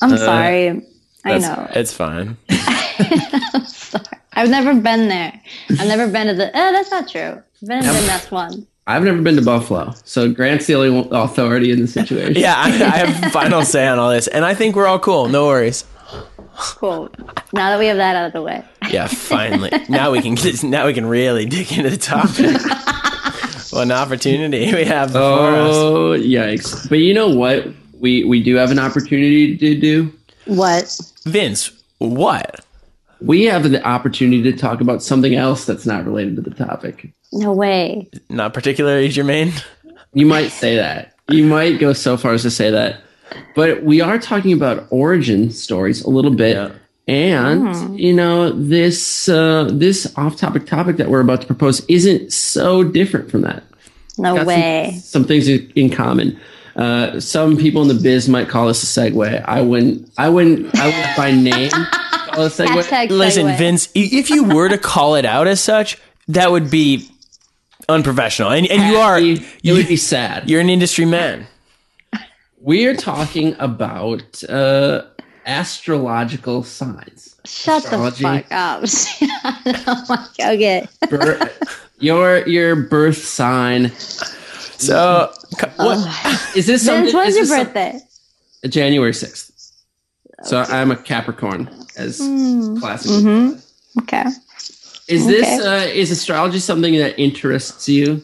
I'm uh, sorry. I know. it's fine. <laughs> Sorry. I've never been there. I've never been to the. Oh, that's not true. I've been to the next one. I've never been to Buffalo, so Grant's the only authority in the situation. Yeah, I, I have <laughs> final say on all this, and I think we're all cool. No worries. Cool. Now that we have that out of the way. Yeah, finally. now we can get, now we can really dig into the topic. <laughs> what an opportunity we have before oh, us. Oh yikes! But you know what? We we do have an opportunity to do. What? Vince, what? We have the opportunity to talk about something else that's not related to the topic. No way. Not particularly germane. You might say that. You might go so far as to say that. But we are talking about origin stories a little bit. Yeah. And you know this uh, this off-topic topic that we're about to propose isn't so different from that. No Got way. Some, things in in common. Uh, some people in the biz might call this a segue. I wouldn't. I wouldn't. I wouldn't by name <laughs> call it a segue. Hashtag Listen, segue. Vince, if you were to call it out as such, that would be unprofessional. And, and you are It would be sad. you're an industry man. We are talking about uh, astrological signs. Shut Astrology. the fuck up. <laughs> oh my Okay. Bir- your your birth sign. So, co- what? Is this something? Vince, when's is your this some- birthday? January sixth. So I'm a Capricorn, as Hmm. classic. Mm-hmm. Okay. Is this Okay. uh, is astrology something that interests you?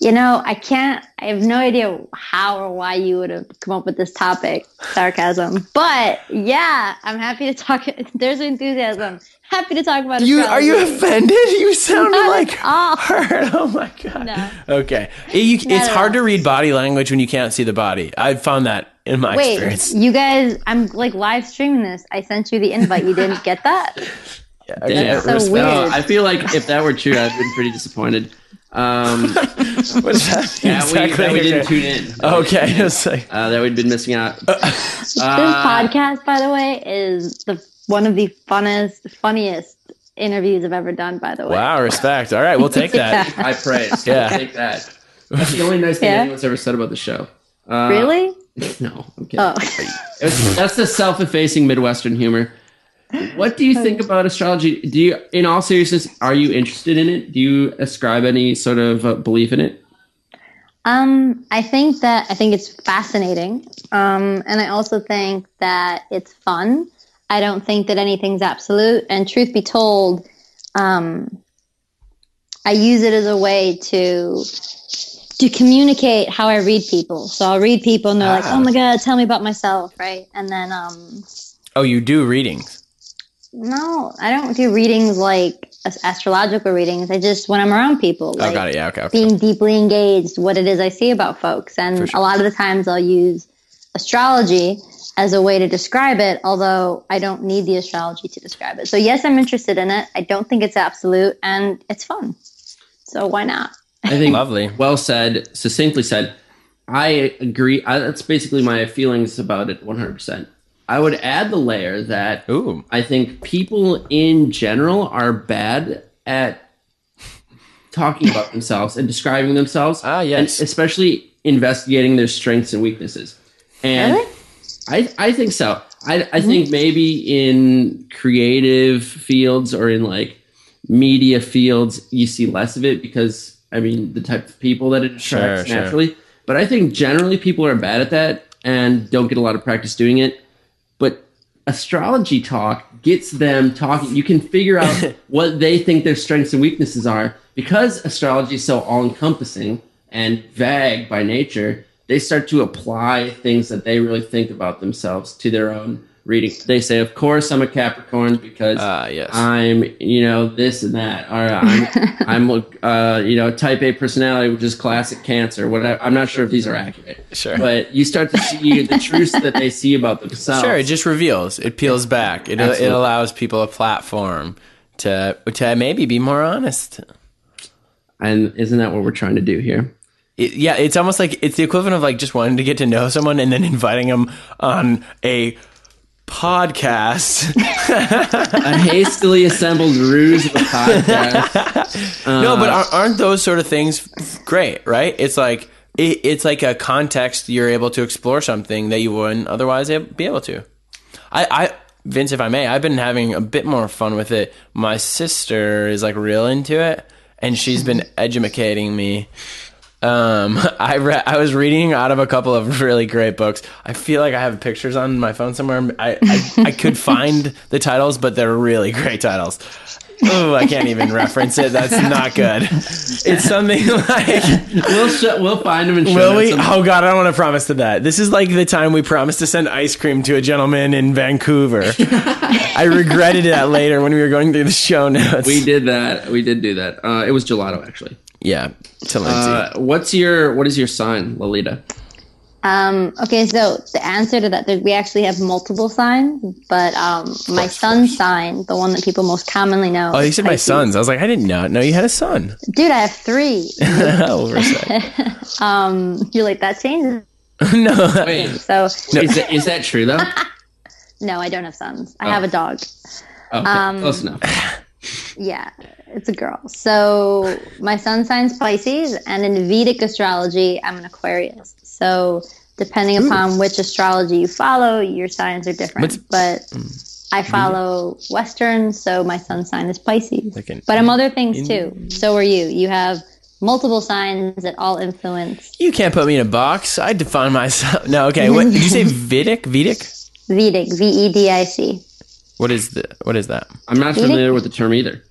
You know, I can't, I have no idea how or why you would have come up with this topic, sarcasm. But yeah, I'm happy to talk. <laughs> There's enthusiasm. Happy to talk about You are you offended? You sounded Not like at hurt. <laughs> Oh my god. No. Okay. It- you- it's hard to read body language when you can't see the body. I've found that in my Wait, experience. you guys, I'm like live streaming this. I sent you the invite. You didn't get that? <laughs> Yeah, Yeah, okay. so weird. I feel like if that were true, I'd been pretty disappointed. Um, <laughs> What does that mean yeah, we, that we didn't Okay. tune in. Okay, it's like Uh, that we'd been missing out. this Uh, podcast, by the way, is the one of the funnest, funniest interviews I've ever done. By the way, wow, respect. All right, we'll take that. <laughs> I praise. Yeah. I'll take that. That's the only nice thing Yeah. anyone's ever said about the show. Uh, really? <laughs> No, I'm kidding. Oh, that's the self-effacing Midwestern humor. What do you think about astrology? Do you, in all seriousness, are you interested in it? Do you ascribe any sort of uh, belief in it? Um, I think that I think it's fascinating, um, and I also think that it's fun. I don't think that anything's absolute, and truth be told, um, I use it as a way to to communicate how I read people. So I'll read people, and they're like, Ah. "Oh my god, tell me about myself," right? And then, um, Oh, you do readings. No, I don't do readings like astrological readings. I just when I'm around people, Oh, like, got it. Yeah, okay. okay. being deeply engaged what it is I see about folks. And sure. a lot of the times I'll use astrology as a way to describe it, although I don't need the astrology to describe it. So, yes, I'm interested in it. I don't think it's absolute and it's fun. So, why not? I think <laughs> Lovely. Well said, succinctly said. I agree. I, that's basically my feelings about it 100%. I would add the layer that Ooh. I think people in general are bad at talking about themselves and describing themselves. Ah, yes. And especially investigating their strengths and weaknesses. And Really? I, I think so. I, I think maybe in creative fields or in like media fields, you see less of it because, I mean, the type of people that it attracts Sure, sure. naturally. But I think generally people are bad at that and don't get a lot of practice doing it. Astrology talk gets them talking. You can figure out <laughs> what they think their strengths and weaknesses are because astrology is so all encompassing and vague by nature. They start to apply things that they really think about themselves to their own reading. They say, of course, I'm a Capricorn because Ah, yes. I'm, you know, this and that. Or I'm, <laughs> I'm, uh, you know, type A personality, which is classic Cancer. Whatever. I'm not sure if these are accurate. Sure. But you start to see the <laughs> truths that they see about themselves. Sure, it just reveals. It peels back. It, it allows people a platform to to maybe be more honest. and isn't that what we're trying to do here? It, yeah, it's almost like it's the equivalent of like just wanting to get to know someone and then <laughs> inviting them on a podcast. A hastily assembled ruse of a podcast. <laughs> no, Uh, but aren't- aren't those sort of things great? Right? It's like it, it's like a context you're able to explore something that you wouldn't otherwise be able to. I, I Vince, if I may, I've been having a bit more fun with it. My sister is like real into it, and she's been educating me. Um, <laughs> I read, I was reading out of a couple of really great books. I feel like I have pictures on my phone somewhere. I, I, I <laughs> could find the titles, but they're really great titles. Oh, I can't even reference it. That's not good. It's something <laughs> like we'll sh- we'll find them and show Will them we? some- Oh God, I don't want to promise to that. This is like the time we promised to send ice cream to a gentleman in Vancouver. I regretted that later when we were going through the show notes. We did that. We did do that. Uh, it was gelato, actually. Yeah, to Lindsay. Uh, what's your what is your sign, Lalita? Um, okay, so the answer to that, there, we actually have multiple signs, but um, my sun's sign, the one that people most commonly know. oh, you said my Pisces. sons. I was like, I did not know No, you had a son. Dude, I have three. <laughs> Oversight. <laughs> Um, you're like that changes. <laughs> no, Wait, So is, that, is that true though? no, I don't have sons. I have a dog. Okay, Um, close enough. Yeah, it's a girl. So my sun sign's Pisces, and in Vedic astrology, I'm an Aquarius. So depending upon which astrology you follow, your signs are different. but mm. I follow Western, so my sun sign is Pisces. Like an- but I'm other things too. So are you. You have multiple signs that all influence you can't put me in a box. I define myself. <laughs> No, okay. What did you say? <laughs> Vedic? Vedic? Vedic, V E D I C. What is the? What is that? I'm not familiar with the term either.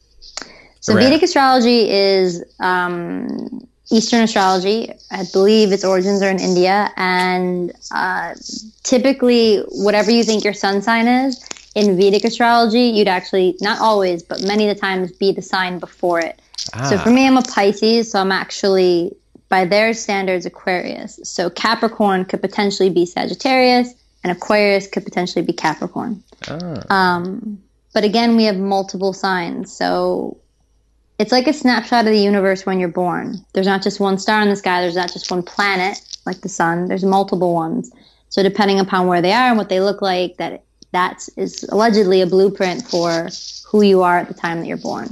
So Right. Vedic astrology is um, Eastern astrology. I believe its origins are in India, and uh, typically, whatever you think your sun sign is in Vedic astrology, you'd actually not always, but many of the times be the sign before it. So for me, I'm a Pisces, so I'm actually by their standards Aquarius. So Capricorn could potentially be Sagittarius, and Aquarius could potentially be Capricorn. Um, but again, we have multiple signs, so it's like a snapshot of the universe when you're born. There's not just one star in the sky. There's not just one planet like the sun. There's multiple ones. So depending upon where they are and what they look like, that that is allegedly a blueprint for who you are at the time that you're born.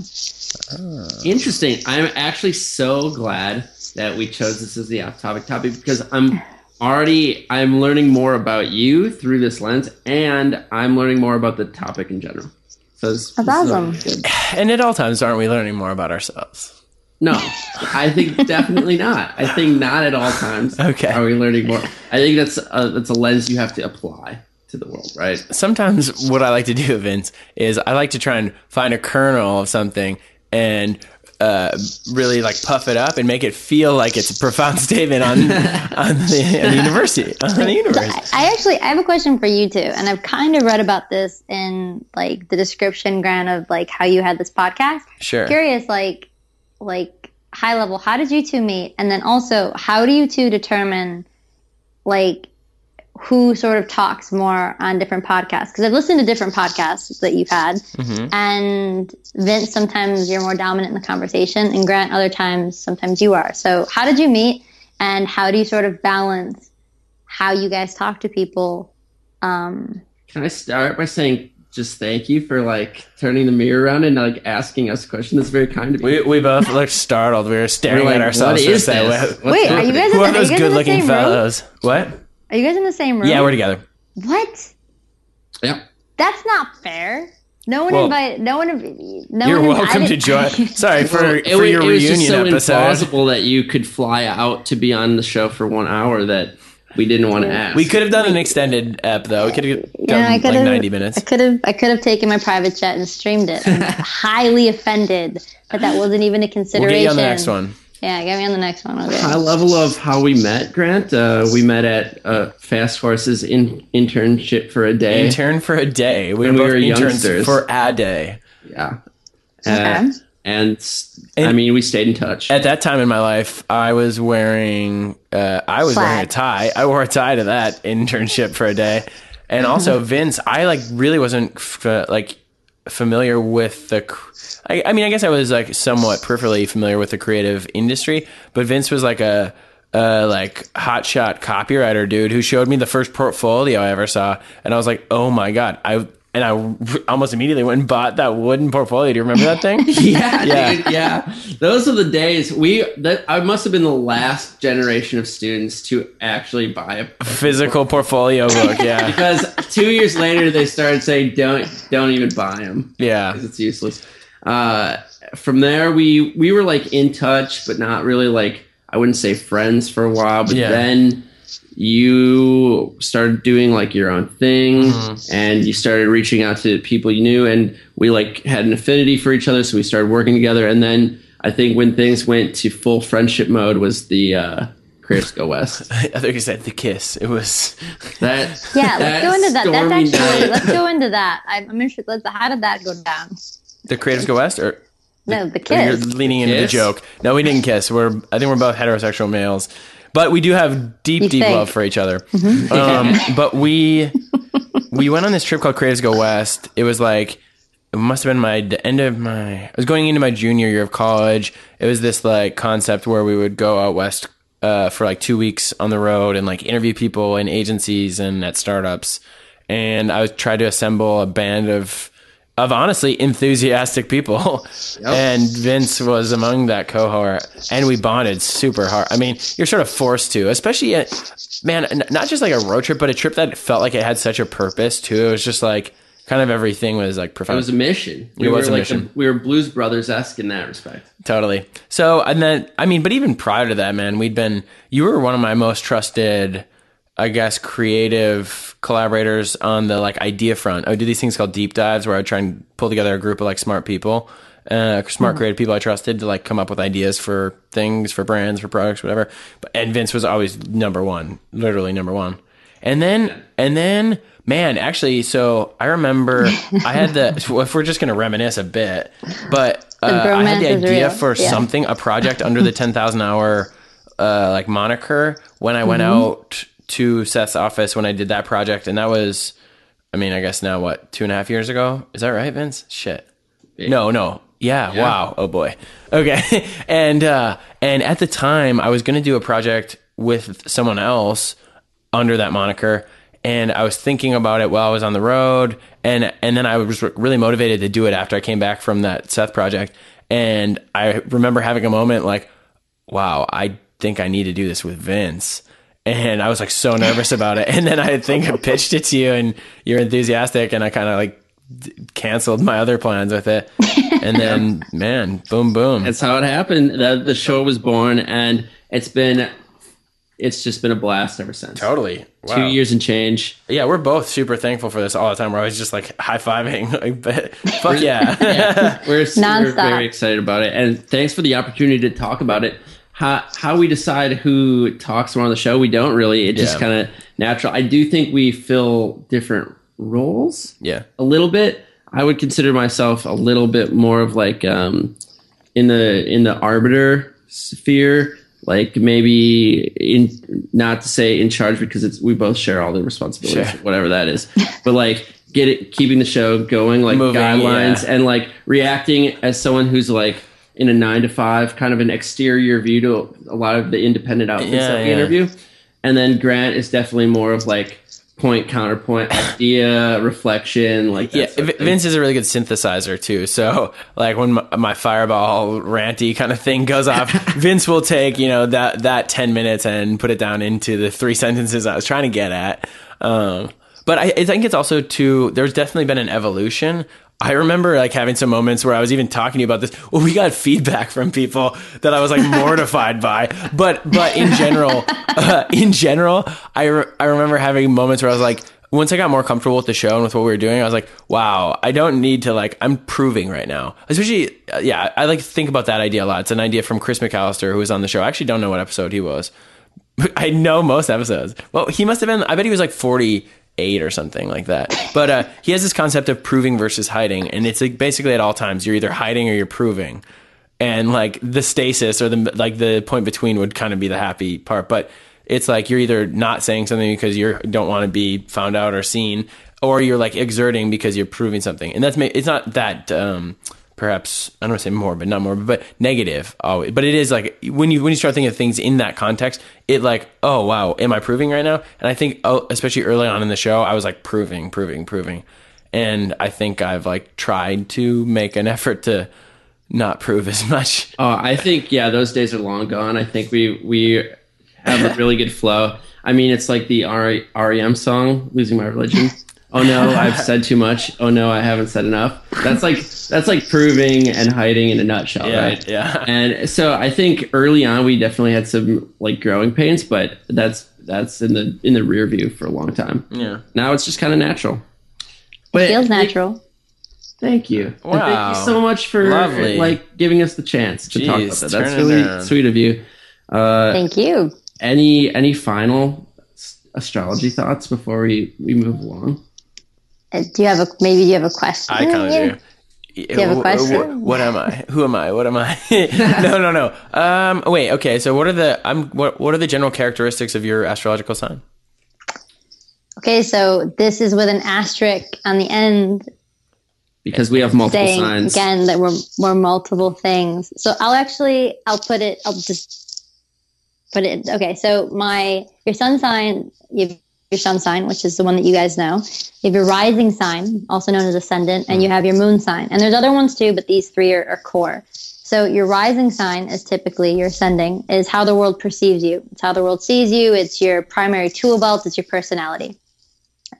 Interesting. I'm actually so glad that we chose this as the off-topic topic because I'm already I'm learning more about you through this lens, and I'm learning more about the topic in general. So this, That's uh, awesome. And at all times, aren't we learning more about ourselves? No, I think <laughs> definitely not. I think not at all times. Okay. Are we learning more? I think that's a, that's a lens you have to apply to the world, right? sometimes what I like to do, Vince, is I like to try and find a kernel of something and uh, really like puff it up and make it feel like it's a profound <laughs> statement on on the, on the <laughs> university on the universe. I actually I have a question for you too, and I've kind of read about this in like the description, Grant, of like how you had this podcast. Sure. Curious, like like high level, how did you two meet, and then also how do you two determine like who sort of talks more on different podcasts? Because I've listened to different podcasts that you've had, and Vince, sometimes you're more dominant in the conversation, and Grant, other times, sometimes you are. So, how did you meet, and how do you sort of balance how you guys talk to people? Um, Can I start by saying just thank you for like turning the mirror around and like asking us a question? That's very kind of you. We, we both looked startled. We were staring We're like, at ourselves what for a second. this? Who What's Wait, are you happening? guys- are Are you those guys good-looking same fellows? What? Are you guys in the same room? Yeah, we're together. What? Yeah. That's not fair. No one Well, invited. No one. No You're one wa- welcome to join. <laughs> Sorry for Well, it, for was- your it was just so episode. implausible that you could fly out to be on the show for one hour that we didn't want to mm. ask. We could have done an extended ep though. We could have You done know, I like could have. ninety minutes. I could have. I could have taken my private jet and streamed it. I'm <laughs> highly offended that that wasn't even a consideration. We'll consideration. get you on the next one. Yeah, get me on the next one. Okay. high level of how we met, Grant. Uh, we met at uh, Fast Horses in internship for a day. Intern for a day. We When were we were interns youngsters. for a day. yeah. Uh, Okay. and, s- I And- mean, we stayed in touch. At that time in my life, I was wearing uh, I was wearing a tie. I wore a tie to that internship for a day, and also <laughs> Vince. I like really wasn't f- like familiar with the. I, I mean, I guess I was like somewhat peripherally familiar with the creative industry, but Vince was like a. Uh, like hotshot copywriter dude who showed me the first portfolio I ever saw, and I was like, "Oh my god!" I and I almost immediately went and bought that wooden portfolio. Do you remember that thing? <laughs> yeah, Yeah. dude, yeah. Those are the days we. That I must have been the last generation of students to actually buy a Physical portfolio book, <laughs> yeah. because two years later they started saying don't don't even buy them Yeah. because it's useless. Uh, from there we we were like in touch, but not really like I wouldn't say friends for a while. But Yeah. then you started doing like your own thing, Mm-hmm. and you started reaching out to people you knew, and we like had an affinity for each other, so we started working together. And then I think when things went to full friendship mode was the uh, Creators Go West. <laughs> I think you said the kiss. It was <laughs> That Yeah, let's go into that. That's actually night. let's go into that. I'm, I'm interested. Let's, how did that go down? the Creatives Go West, or No, the or you're kiss. leaning into Kiss? the joke. No, we didn't kiss. We're I think we're both heterosexual males, but we do have deep, You deep think. love for each other. <laughs> Um, but we we went on this trip called Creatives Go West. It was like it must have been my the end of my I was going into my junior year of college. It was this like concept where we would go out west uh, for like two weeks on the road and like interview people in agencies and at startups. And I was trying to assemble a band of of honestly enthusiastic people. <laughs> And Vince was among that cohort and we bonded super hard. I mean, you're sort of forced to, especially at, man, not just like a road trip, but a trip that felt like it had such a purpose too. It was just like kind of everything was like profound. It was a mission. We It was were a like mission. the- we were Blues Brothers esque in that respect. Totally. So, and then, I mean, but even prior to that, man, we'd been, you were one of my most trusted, I guess, creative collaborators on the like idea front. I would do these things called deep dives where I would try and pull together a group of like smart people, uh, smart creative people I trusted to like come up with ideas for things, for brands, for products, whatever. But, and Vince was always number one, literally number one. And then, and then, man, actually, so I remember <laughs> I had the, if we're just going to reminisce a bit, but uh, I had the idea for Yeah. something, a project under the 10,000 hour, uh, like moniker when I went Mm-hmm. out to Seth's office when I did that project. And that was, I mean, I guess now what, two and a half years ago? Is that right, Vince? Shit. No, no. Yeah, Wow. Oh boy. Okay. <laughs> and uh and at the time I was going to do a project with someone else under that moniker and I was thinking about it while I was on the road and and then I was really motivated to do it after I came back from that Seth project and I remember having a moment like wow, I think I need to do this with Vince. And I was like so nervous about it. <laughs> And then I think I pitched it to you and you're enthusiastic and I kind of like d- canceled my other plans with it. <laughs> And then man, boom boom. That's how it happened. The, the show was born, and it's been, it's just been a blast ever since. totally. Wow. Two years and change. Yeah, we're both super thankful for this all the time. We're always just like high fiving. <laughs> Like, but fuck yeah. We're, we're very excited about it, and thanks for the opportunity to talk about it. How how we decide who talks more on the show, we don't really. It just Yeah. kind of natural. I do think we fill different roles. yeah. a little bit. I would consider myself a little bit more of like um, in the in the arbiter sphere, like maybe in not to say in charge because it's we both share all the responsibilities, Sure. whatever that is, <laughs> but like get it keeping the show going, like Moving, guidelines yeah. and like reacting as someone who's like in a nine to five kind of an exterior view to a lot of the independent outfits Yeah, that we yeah. interview. And then Grant is definitely more of like point counterpoint idea <laughs> reflection like Yeah, sort of thing. Vince is a really good synthesizer too. So, like when my, my fireball ranty kind of thing goes off, <laughs> Vince will take you know that that ten minutes and put it down into the three <laughs> sentences I was trying to get at. Um, but I, I think it's also too. There's definitely been an evolution. I remember like having some moments where I was even talking to you about this. Well, we got feedback from people that I was like mortified by. But but in general, <laughs> uh, in general, I re- I remember having moments where I was like, once I got more comfortable with the show and with what we were doing, I was like, wow, I don't need to like, I'm proving right now. Especially, uh, yeah, I like think about that idea a lot. It's an idea from Chris McAllister, who was on the show. I actually don't know what episode he was. <laughs> I know most episodes. Well, he must have been, I bet he was like 48 or something like that. But uh, he has this concept of proving versus hiding. And it's like basically at all times, you're either hiding or you're proving. And like the stasis or the, like the point between would kind of be the happy part. But it's like you're either not saying something because you don't want to be found out or seen, or you're like exerting because you're proving something. And that's, it's not that, um, perhaps I don't want to say more, but not more, but negative always. But it is like when you when you start thinking of things in that context, it like oh wow, am I proving right now? And I think oh, especially early on in the show, I was like proving, proving, proving, and I think I've like tried to make an <laughs> effort to not prove as much. Oh, I think yeah, those days are long gone. I think we we have a really good flow. I mean, it's like the R- REM song "Losing My Religion." Oh no, I've said too much. Oh no, I haven't said enough. That's like that's like proving and hiding in a nutshell, Yeah, right? yeah. And so I think early on we definitely had some like growing pains, but that's that's in the in the rear view for a long time. Yeah. Now it's just kind of natural. But Feels natural. Thank you. And Wow. thank you so much for Lovely. like giving us the chance to talk about that. That's really down. sweet of you. Uh, Thank you. any any final astrology thoughts before we we move along? Uh, Do you have a maybe you have a question? I kind Yeah. of do. you have a Wh- wh- question? What, am I? Who am I? What am I? <laughs> no, no, no. Um, wait. Okay. So, what are the? I'm. What? What are the general characteristics of your astrological sign? Okay, so this is with an asterisk on the end Because we have multiple saying signs. again that we're we're multiple things. So I'll actually I'll put it I'll just put it okay. So my your sun sign you have your sun sign, which is the one that you guys know. You have your rising sign, also known as ascendant, and you have your moon sign. And there's other ones too, but these three are, are core. So your rising sign is typically your ascending is how the world perceives you. It's how the world sees you. It's your primary tool belt. It's your personality.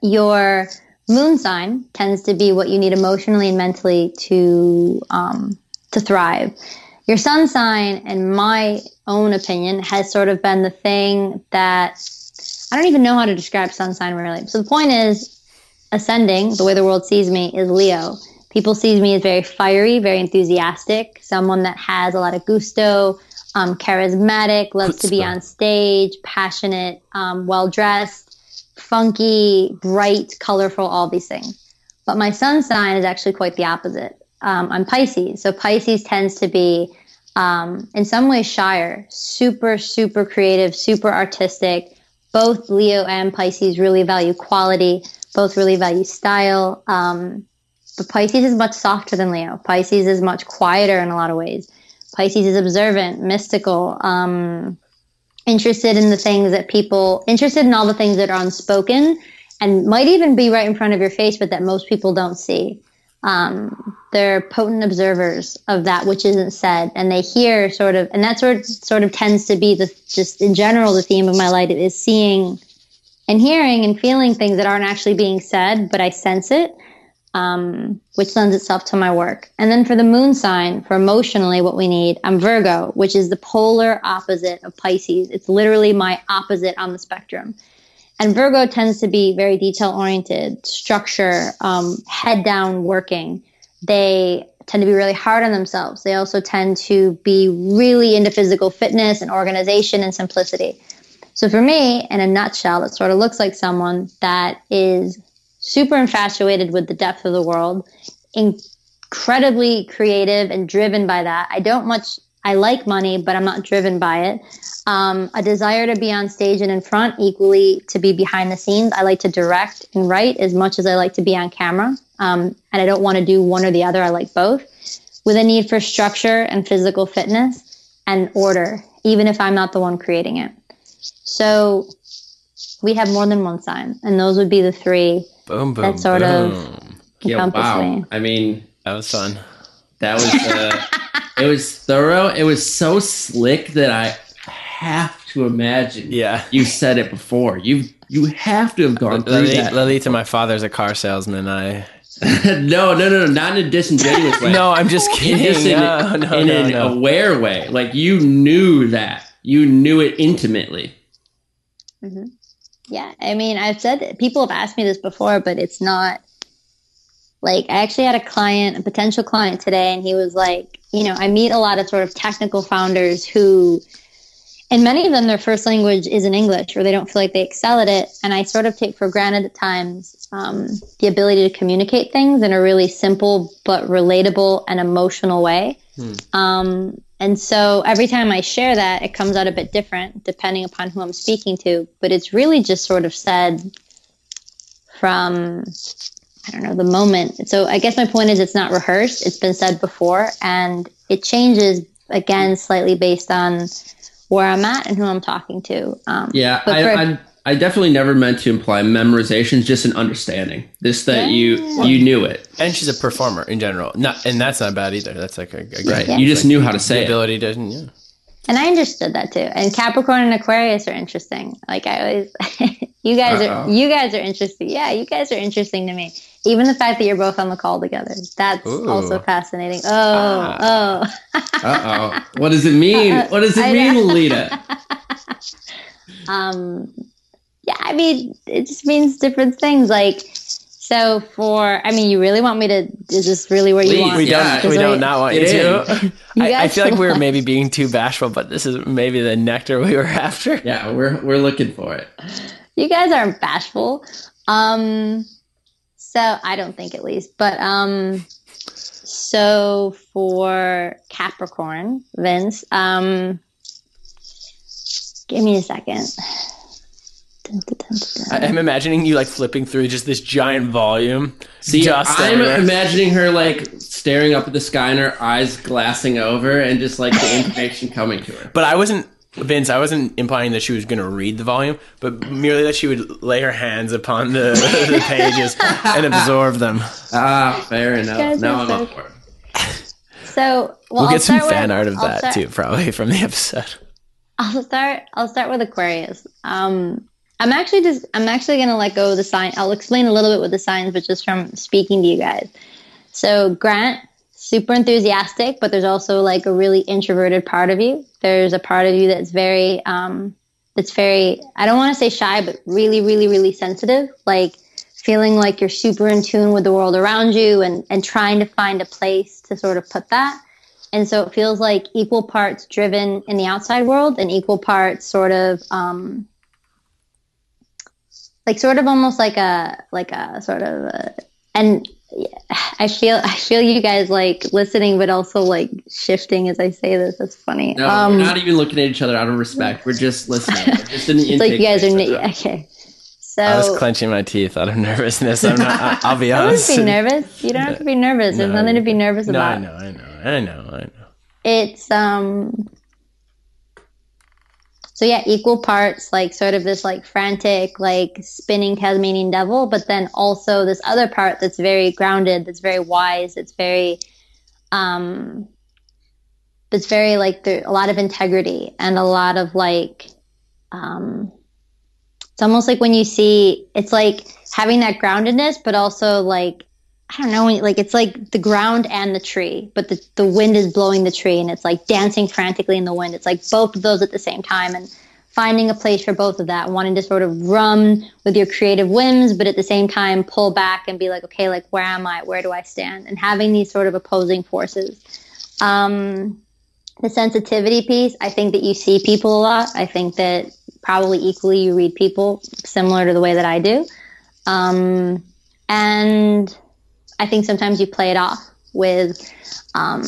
Your moon sign tends to be what you need emotionally and mentally to um, to thrive. Your sun sign, in my own opinion, has sort of been the thing that I don't even know how to describe sun sign really. So the point is, ascending, the way the world sees me, is Leo. People see me as very fiery, very enthusiastic, someone that has a lot of gusto, um, charismatic, loves to be on stage, passionate, um, well dressed, funky, bright, colorful, all these things. But my sun sign is actually quite the opposite. Um, I'm Pisces. So Pisces tends to be, um, in some ways, shyer, super, super creative, super artistic. Both Leo and Pisces really value quality, both really value style. Um, but Pisces is much softer than Leo. Pisces is much quieter in a lot of ways. Pisces is observant, mystical, um, interested in the things that people, interested in all the things that are unspoken and might even be right in front of your face, but that most people don't see. Um, they're potent observers of that which isn't said, and they hear sort of, and that sort sort of tends to be the just in general the theme of my life is seeing and hearing and feeling things that aren't actually being said, but I sense it um, which lends itself to my work. And then for the moon sign, for emotionally, what we need, I'm Virgo, which is the polar opposite of Pisces. It's literally my opposite on the spectrum. And Virgo tends to be very detail oriented, structure, um, head down working. They tend to be really hard on themselves. They also tend to be really into physical fitness and organization and simplicity. So for me, in a nutshell, it sort of looks like someone that is super infatuated with the depth of the world, incredibly creative and driven by that. I don't much, I like money, but I'm not driven by it. Um, a desire to be on stage and in front, equally to be behind the scenes. I like to direct and write as much as I like to be on camera. Um, and I don't want to do one or the other. I like both. With a need for structure and physical fitness and order, even if I'm not the one creating it. So we have more than one sign, and those would be the three Boom, boom, That sort of- boom. Yeah, encompass wow. me. I mean, That was fun. That was uh, <laughs> it was thorough. It was so slick that I have to imagine. Yeah. you said it before. You you have to have gone through Lily, that. Lily, my father's a car salesman. I <laughs> no, no, no, no, not in a disingenuous way. <laughs> no, I'm just kidding. just in, no, no, in no, an no. aware way. Like you knew that. You knew it intimately. Yeah, I mean, I've said people have asked me this before, but it's not like I actually had a client, a potential client today, and he was like, you know, I meet a lot of sort of technical founders who, and many of them, their first language isn't English or they don't feel like they excel at it. And I sort of take for granted at times um, the ability to communicate things in a really simple but relatable and emotional way. Hmm. Um, and so every time I share that, it comes out a bit different depending upon who I'm speaking to. But it's really just sort of said from, I don't know, the moment. So I guess my point is it's not rehearsed. It's been said before and it changes again slightly based on where I'm at and who I'm talking to. Um, yeah, I, for, I, I definitely never meant to imply memorization. Just an understanding. This that yeah. you you knew it. And she's a performer in general. Not and that's not bad either. That's like a, a right. Yeah. You just like knew how to say ability it. to yeah. And I understood that too. And Capricorn and Aquarius are interesting. Like I always, <laughs> you guys Uh-oh. are you guys are interesting. Yeah, you guys are interesting to me. Even the fact that you're both on the call together. That's Ooh. also fascinating. Oh, ah. oh. <laughs> uh oh. What does it mean? What does it mean, Lita? <laughs> um yeah, I mean, it just means different things. Like, so for, I mean, you really want me to? Is this really where you want? We don't. We don't not want you to. <laughs> I, I, feel like we are maybe being too bashful, but this is maybe the nectar we were after. Yeah, we're we're looking for it. You guys aren't bashful. Um, so I don't think at least, but um, so for Capricorn, Vince, um, give me a second. I'm imagining you like flipping through just this giant volume. See, just I'm imagining her like staring up at the sky and her eyes glassing over and just like the <laughs> information coming to her. But I wasn't Vince, I wasn't implying that she was going to read the volume, but merely that she would lay her hands upon the, <laughs> the pages and absorb them. Ah, fair enough. Now I'm so up for it. So well, we'll I'll get some fan with, art of I'll that start, too, probably from the episode. I'll start. I'll start with Aquarius. Um, I'm actually just I'm actually gonna let go of the sign. I'll explain a little bit with the signs, but just from speaking to you guys. So Grant, super enthusiastic, but there's also like a really introverted part of you. There's a part of you that's very um that's very I don't want to say shy, but really, really, really sensitive. Like feeling like you're super in tune with the world around you and, and trying to find a place to sort of put that. And so it feels like equal parts driven in the outside world and equal parts sort of um, like sort of almost like a like a sort of a, and <sighs> I feel I feel you guys like listening, but also like shifting as I say this. That's funny. No, um, we're not even looking at each other out of respect. We're just <laughs> listening. We're just in the it's like you guys are right okay. So I was clenching my teeth out of nervousness. I'm not. I'll be <laughs> honest. Don't be nervous. You don't have to be nervous. There's no, nothing to be nervous no, about. I know. I know. I know. I know. It's um so yeah, equal parts like sort of this like frantic, like spinning Tasmanian devil, but then also this other part that's very grounded, that's very wise, that's very, um, that's very like a lot of integrity and a lot of like, um, it's almost like when you see, it's like having that groundedness, but also like I don't know, like it's like the ground and the tree, but the, the wind is blowing the tree and it's like dancing frantically in the wind. It's like both of those at the same time and finding a place for both of that, wanting to sort of run with your creative whims, but at the same time pull back and be like, okay, like where am I? Where do I stand? And having these sort of opposing forces. Um, the sensitivity piece, I think that you see people a lot. I think that probably equally you read people similar to the way that I do. Um, and I think sometimes you play it off with um,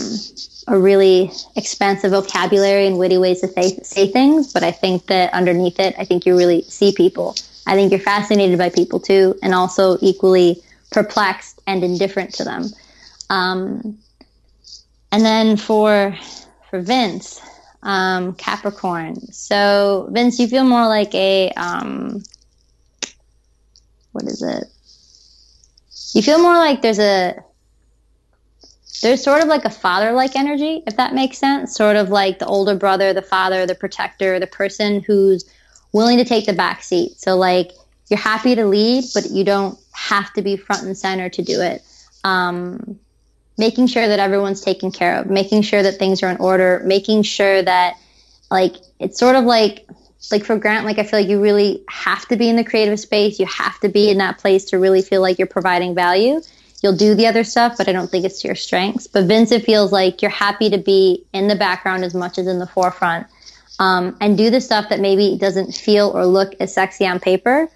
a really expansive vocabulary and witty ways to say, say things. But I think that underneath it, I think you really see people. I think you're fascinated by people too, and also equally perplexed and indifferent to them. Um, and then for for Vince, um, Capricorn. So Vince, you feel more like a um, what is it? You feel more like there's a there's sort of like a father like energy, if that makes sense. Sort of like the older brother, the father, the protector, the person who's willing to take the back seat. So like you're happy to lead, but you don't have to be front and center to do it. Um, making sure that everyone's taken care of, making sure that things are in order, making sure that like it's sort of like like for Grant, like I feel like you really have to be in the creative space. You have to be in that place to really feel like you're providing value. You'll do the other stuff, but I don't think it's to your strengths. But Vince, it feels like you're happy to be in the background as much as in the forefront, um, and do the stuff that maybe doesn't feel or look as sexy on paper.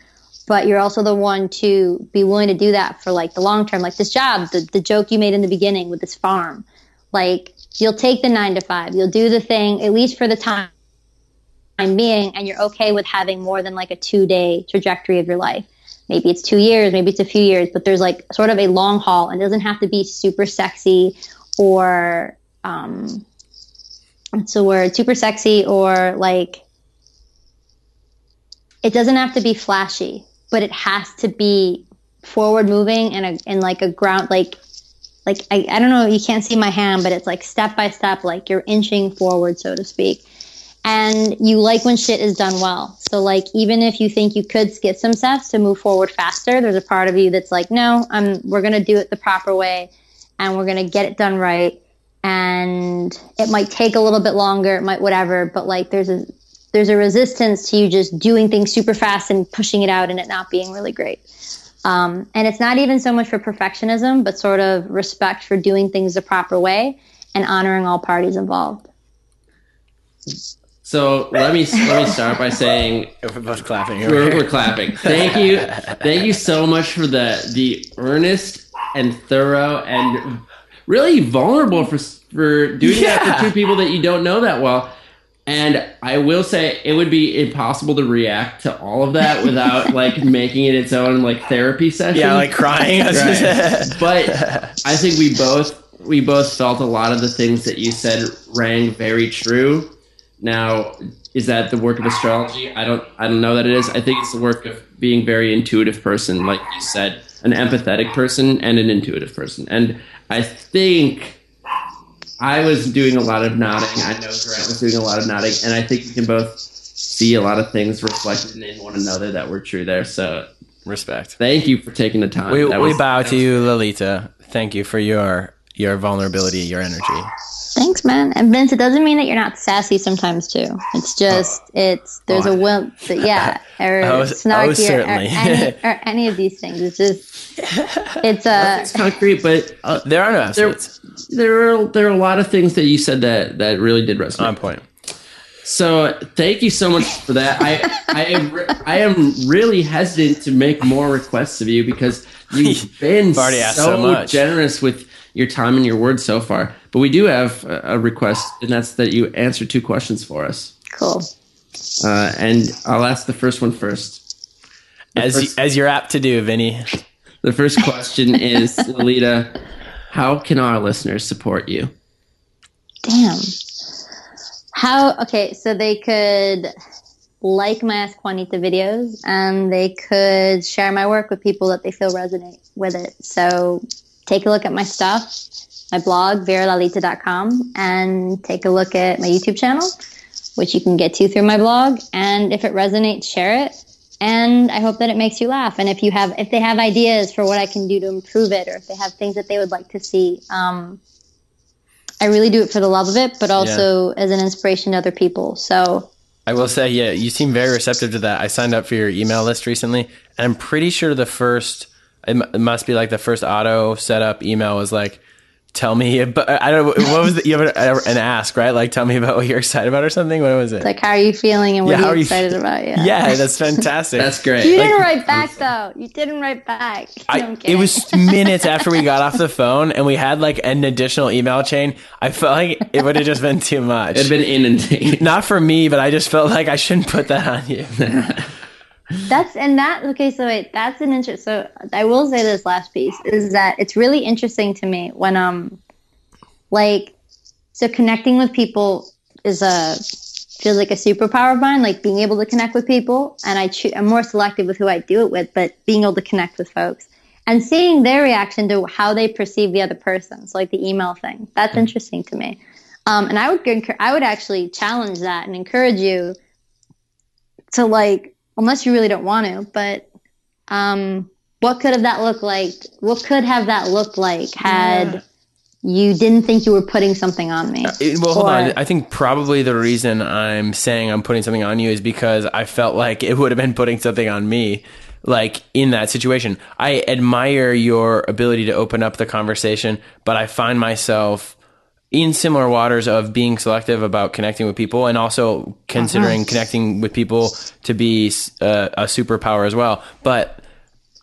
But you're also the one to be willing to do that for like the long term, like this job, the, the joke you made in the beginning with this farm. Like you'll take the nine to five, you'll do the thing at least for the time being, and you're okay with having more than like a two day trajectory of your life. Maybe it's two years, maybe it's a few years, but there's like sort of a long haul and it doesn't have to be super sexy or, um, what's the word? Super sexy or like, it doesn't have to be flashy, but it has to be forward moving and a, in like a ground, like, like I, I don't know, you can't see my hand, but it's like step by step, like you're inching forward, so to speak and you like when shit is done well. So like even if you think you could skip some steps to move forward faster, there's a part of you that's like, no, I'm we're gonna do it the proper way and we're gonna get it done right. And it might take a little bit longer, it might whatever, but like there's a there's a resistance to you just doing things super fast and pushing it out and it not being really great. Um, and it's not even so much for perfectionism, but sort of respect for doing things the proper way and honoring all parties involved. So let me let me start by saying <laughs> we're both clapping. We're, we're, clapping. Thank you, thank you so much for the the earnest and thorough and really vulnerable for for doing yeah. that for two people that you don't know that well. And I will say it would be impossible to react to all of that without <laughs> like making it its own like therapy session. Yeah, like crying. <laughs> right. but I think we both we both felt a lot of the things that you said rang very true now, is that the work of astrology? I don't I don't know that it is. I think it's the work of being very intuitive person, like you said, an empathetic person and an intuitive person. And I think I was doing a lot of nodding. I know Grant was doing a lot of nodding, and I think we can both see a lot of things reflected in one another that were true there. So respect. Thank you for taking the time. We, we bow to you, Lalita. Thank you for your your vulnerability, your energy. Thanks, man. And Vince, it doesn't mean that you're not sassy sometimes too. It's just oh. it's there's oh. a will, yeah, <laughs> or oh, snarky, oh, or, or, any, <laughs> or, any, of these things. It's just <laughs> it's a it's concrete, but uh, there are no there, there are there are a lot of things that you said that that really did resonate. On point. So thank you so much for that. I I am I am really hesitant to make more requests of you because you've been so, so generous with your time and your words so far. But we do have a request, and that's that you answer two questions for us. Cool. Uh, and I'll ask the first one first. The as first, as you're apt to do, Vinny. The first question is, <laughs> Lalita, how can our listeners support you? Damn. How? Okay, so they could like my Ask Juanita videos, and they could share my work with people that they feel resonate with it. So take a look at my stuff, my blog, viralalita.com, and take a look at my YouTube channel, which you can get to through my blog. And if it resonates, share it. And I hope that it makes you laugh. And if you have, if they have ideas for what I can do to improve it, or if they have things that they would like to see, um, I really do it for the love of it, but also yeah. as an inspiration to other people. So I will say, yeah, you seem very receptive to that. I signed up for your email list recently, and I'm pretty sure the first it, must be like the first auto setup email was like, tell me about, I don't know, what was the, you have an ask, right? Like, tell me about what you're excited about or something. What was it? Like, how are you feeling and what yeah, are you excited about? Yeah. Yeah, that's fantastic. that's great. You didn't write back though. You didn't write back. I, it was <laughs> minutes after we got off the phone and we had like an additional email chain. I felt like it would have just been too much. It'd been inundated. Not for me, but I just felt like I shouldn't put that on you. <laughs> That's and that okay. So wait, that's an interest. So I will say this last piece is that it's really interesting to me when um, like, so connecting with people is a feels like a superpower of mine. Like being able to connect with people, and I choose. I'm more selective with who I do it with, but being able to connect with folks and seeing their reaction to how they perceive the other person. So like the email thing, that's interesting to me. Um, and I would I would actually challenge that and encourage you to like unless you really don't want to. But um, what could have that looked like? What could have that looked like had you didn't think you were putting something on me. It- well, hold Or- on. I think probably the reason I'm saying I'm putting something on you is because I felt like it would have been putting something on me, like in that situation. I admire your ability to open up the conversation, but I find myself in similar waters of being selective about connecting with people and also considering connecting with people to be uh, a superpower as well. But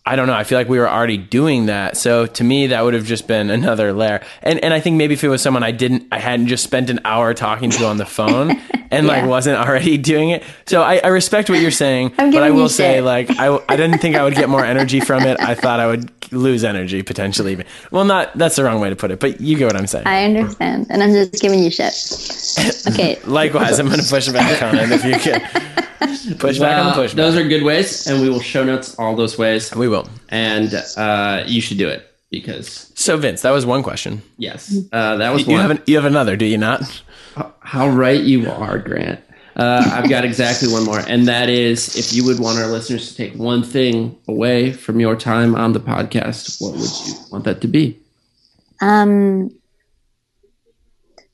I don't know. I feel like we were already doing that. So to me, that would have just been <laughs> another layer. And and I think maybe if it was someone I didn't, I hadn't just spent an hour talking to on the phone <laughs> and like wasn't already doing it. So I, I respect what you're saying, but I will say shit. like I I didn't think I would get more energy from it. I thought I would lose energy potentially. Even. Well, not that's the wrong way to put it, but you get what I'm saying. I understand, and I'm just giving you shit. Okay, <laughs> Likewise, I'm going to push back on it if you can. Push back on the Well, push. those are good ways, and we will show notes all those ways. we will. And uh, you should do it because So Vince, that was one question. yes, uh, that was You one. have an, you have another, do you not? How right you are, Grant. Uh, I've got exactly one more, and that is if you would want our listeners to take one thing away from your time on the podcast, what would you want that to be? um,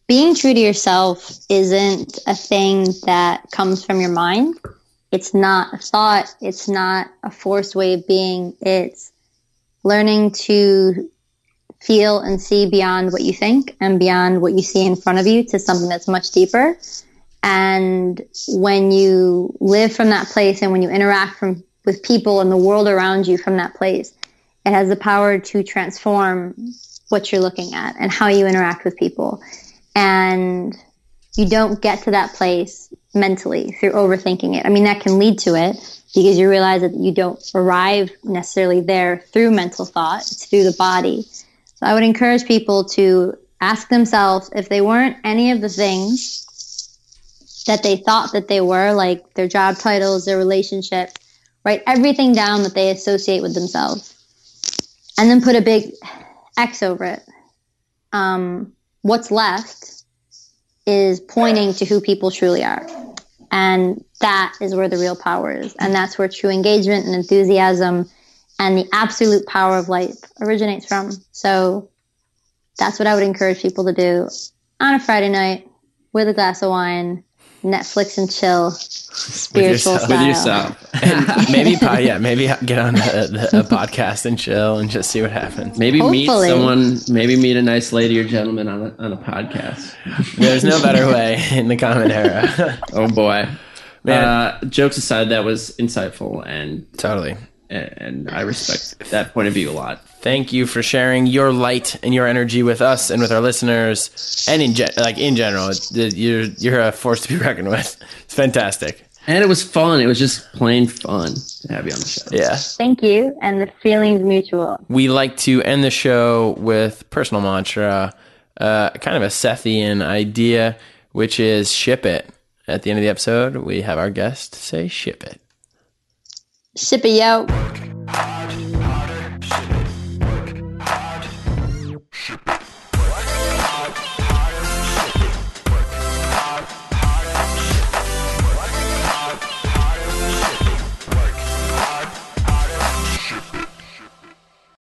being true to yourself isn't a thing that comes from your mind. It's not a thought. It's not a forced way of being. It's learning to feel and see beyond what you think and beyond what you see in front of you to something that's much deeper. And when you live from that place and when you interact from, with people and the world around you from that place, it has the power to transform what you're looking at and how you interact with people. And you don't get to that place mentally through overthinking it. I mean, that can lead to it because you realize that you don't arrive necessarily there through mental thought, it's through the body. So I would encourage people to ask themselves if they weren't any of the things that they thought that they were, like their job titles, their relationships, write everything down that they associate with themselves. And then put a big X over it. Um, what's left is pointing to who people truly are. And that is where the real power is. And that's where true engagement and enthusiasm and the absolute power of life originates from. So that's what I would encourage people to do on a Friday night with a glass of wine, Netflix and chill, spiritual yourself. style. With yourself. And <laughs> maybe, yeah, maybe get on a, a, a podcast and chill and just see what happens. Maybe meet someone, maybe meet a nice lady or gentleman on a, on a podcast. <laughs> There's no better way in the common era. <laughs> Oh boy. Man. Uh, jokes aside, that was insightful and totally. and I respect that point of view a lot. Thank you for sharing your light and your energy with us and with our listeners, and in gen- like in general. You're you're a force to be <laughs> reckoned with. It's fantastic. And it was fun. It was just plain fun to have you on the show. Yeah. Thank you. And the feeling's mutual. We like to end the show with personal mantra, uh, kind of a Sethian idea, which is ship it. At the end of the episode, we have our guest say ship it. Ship it, yo.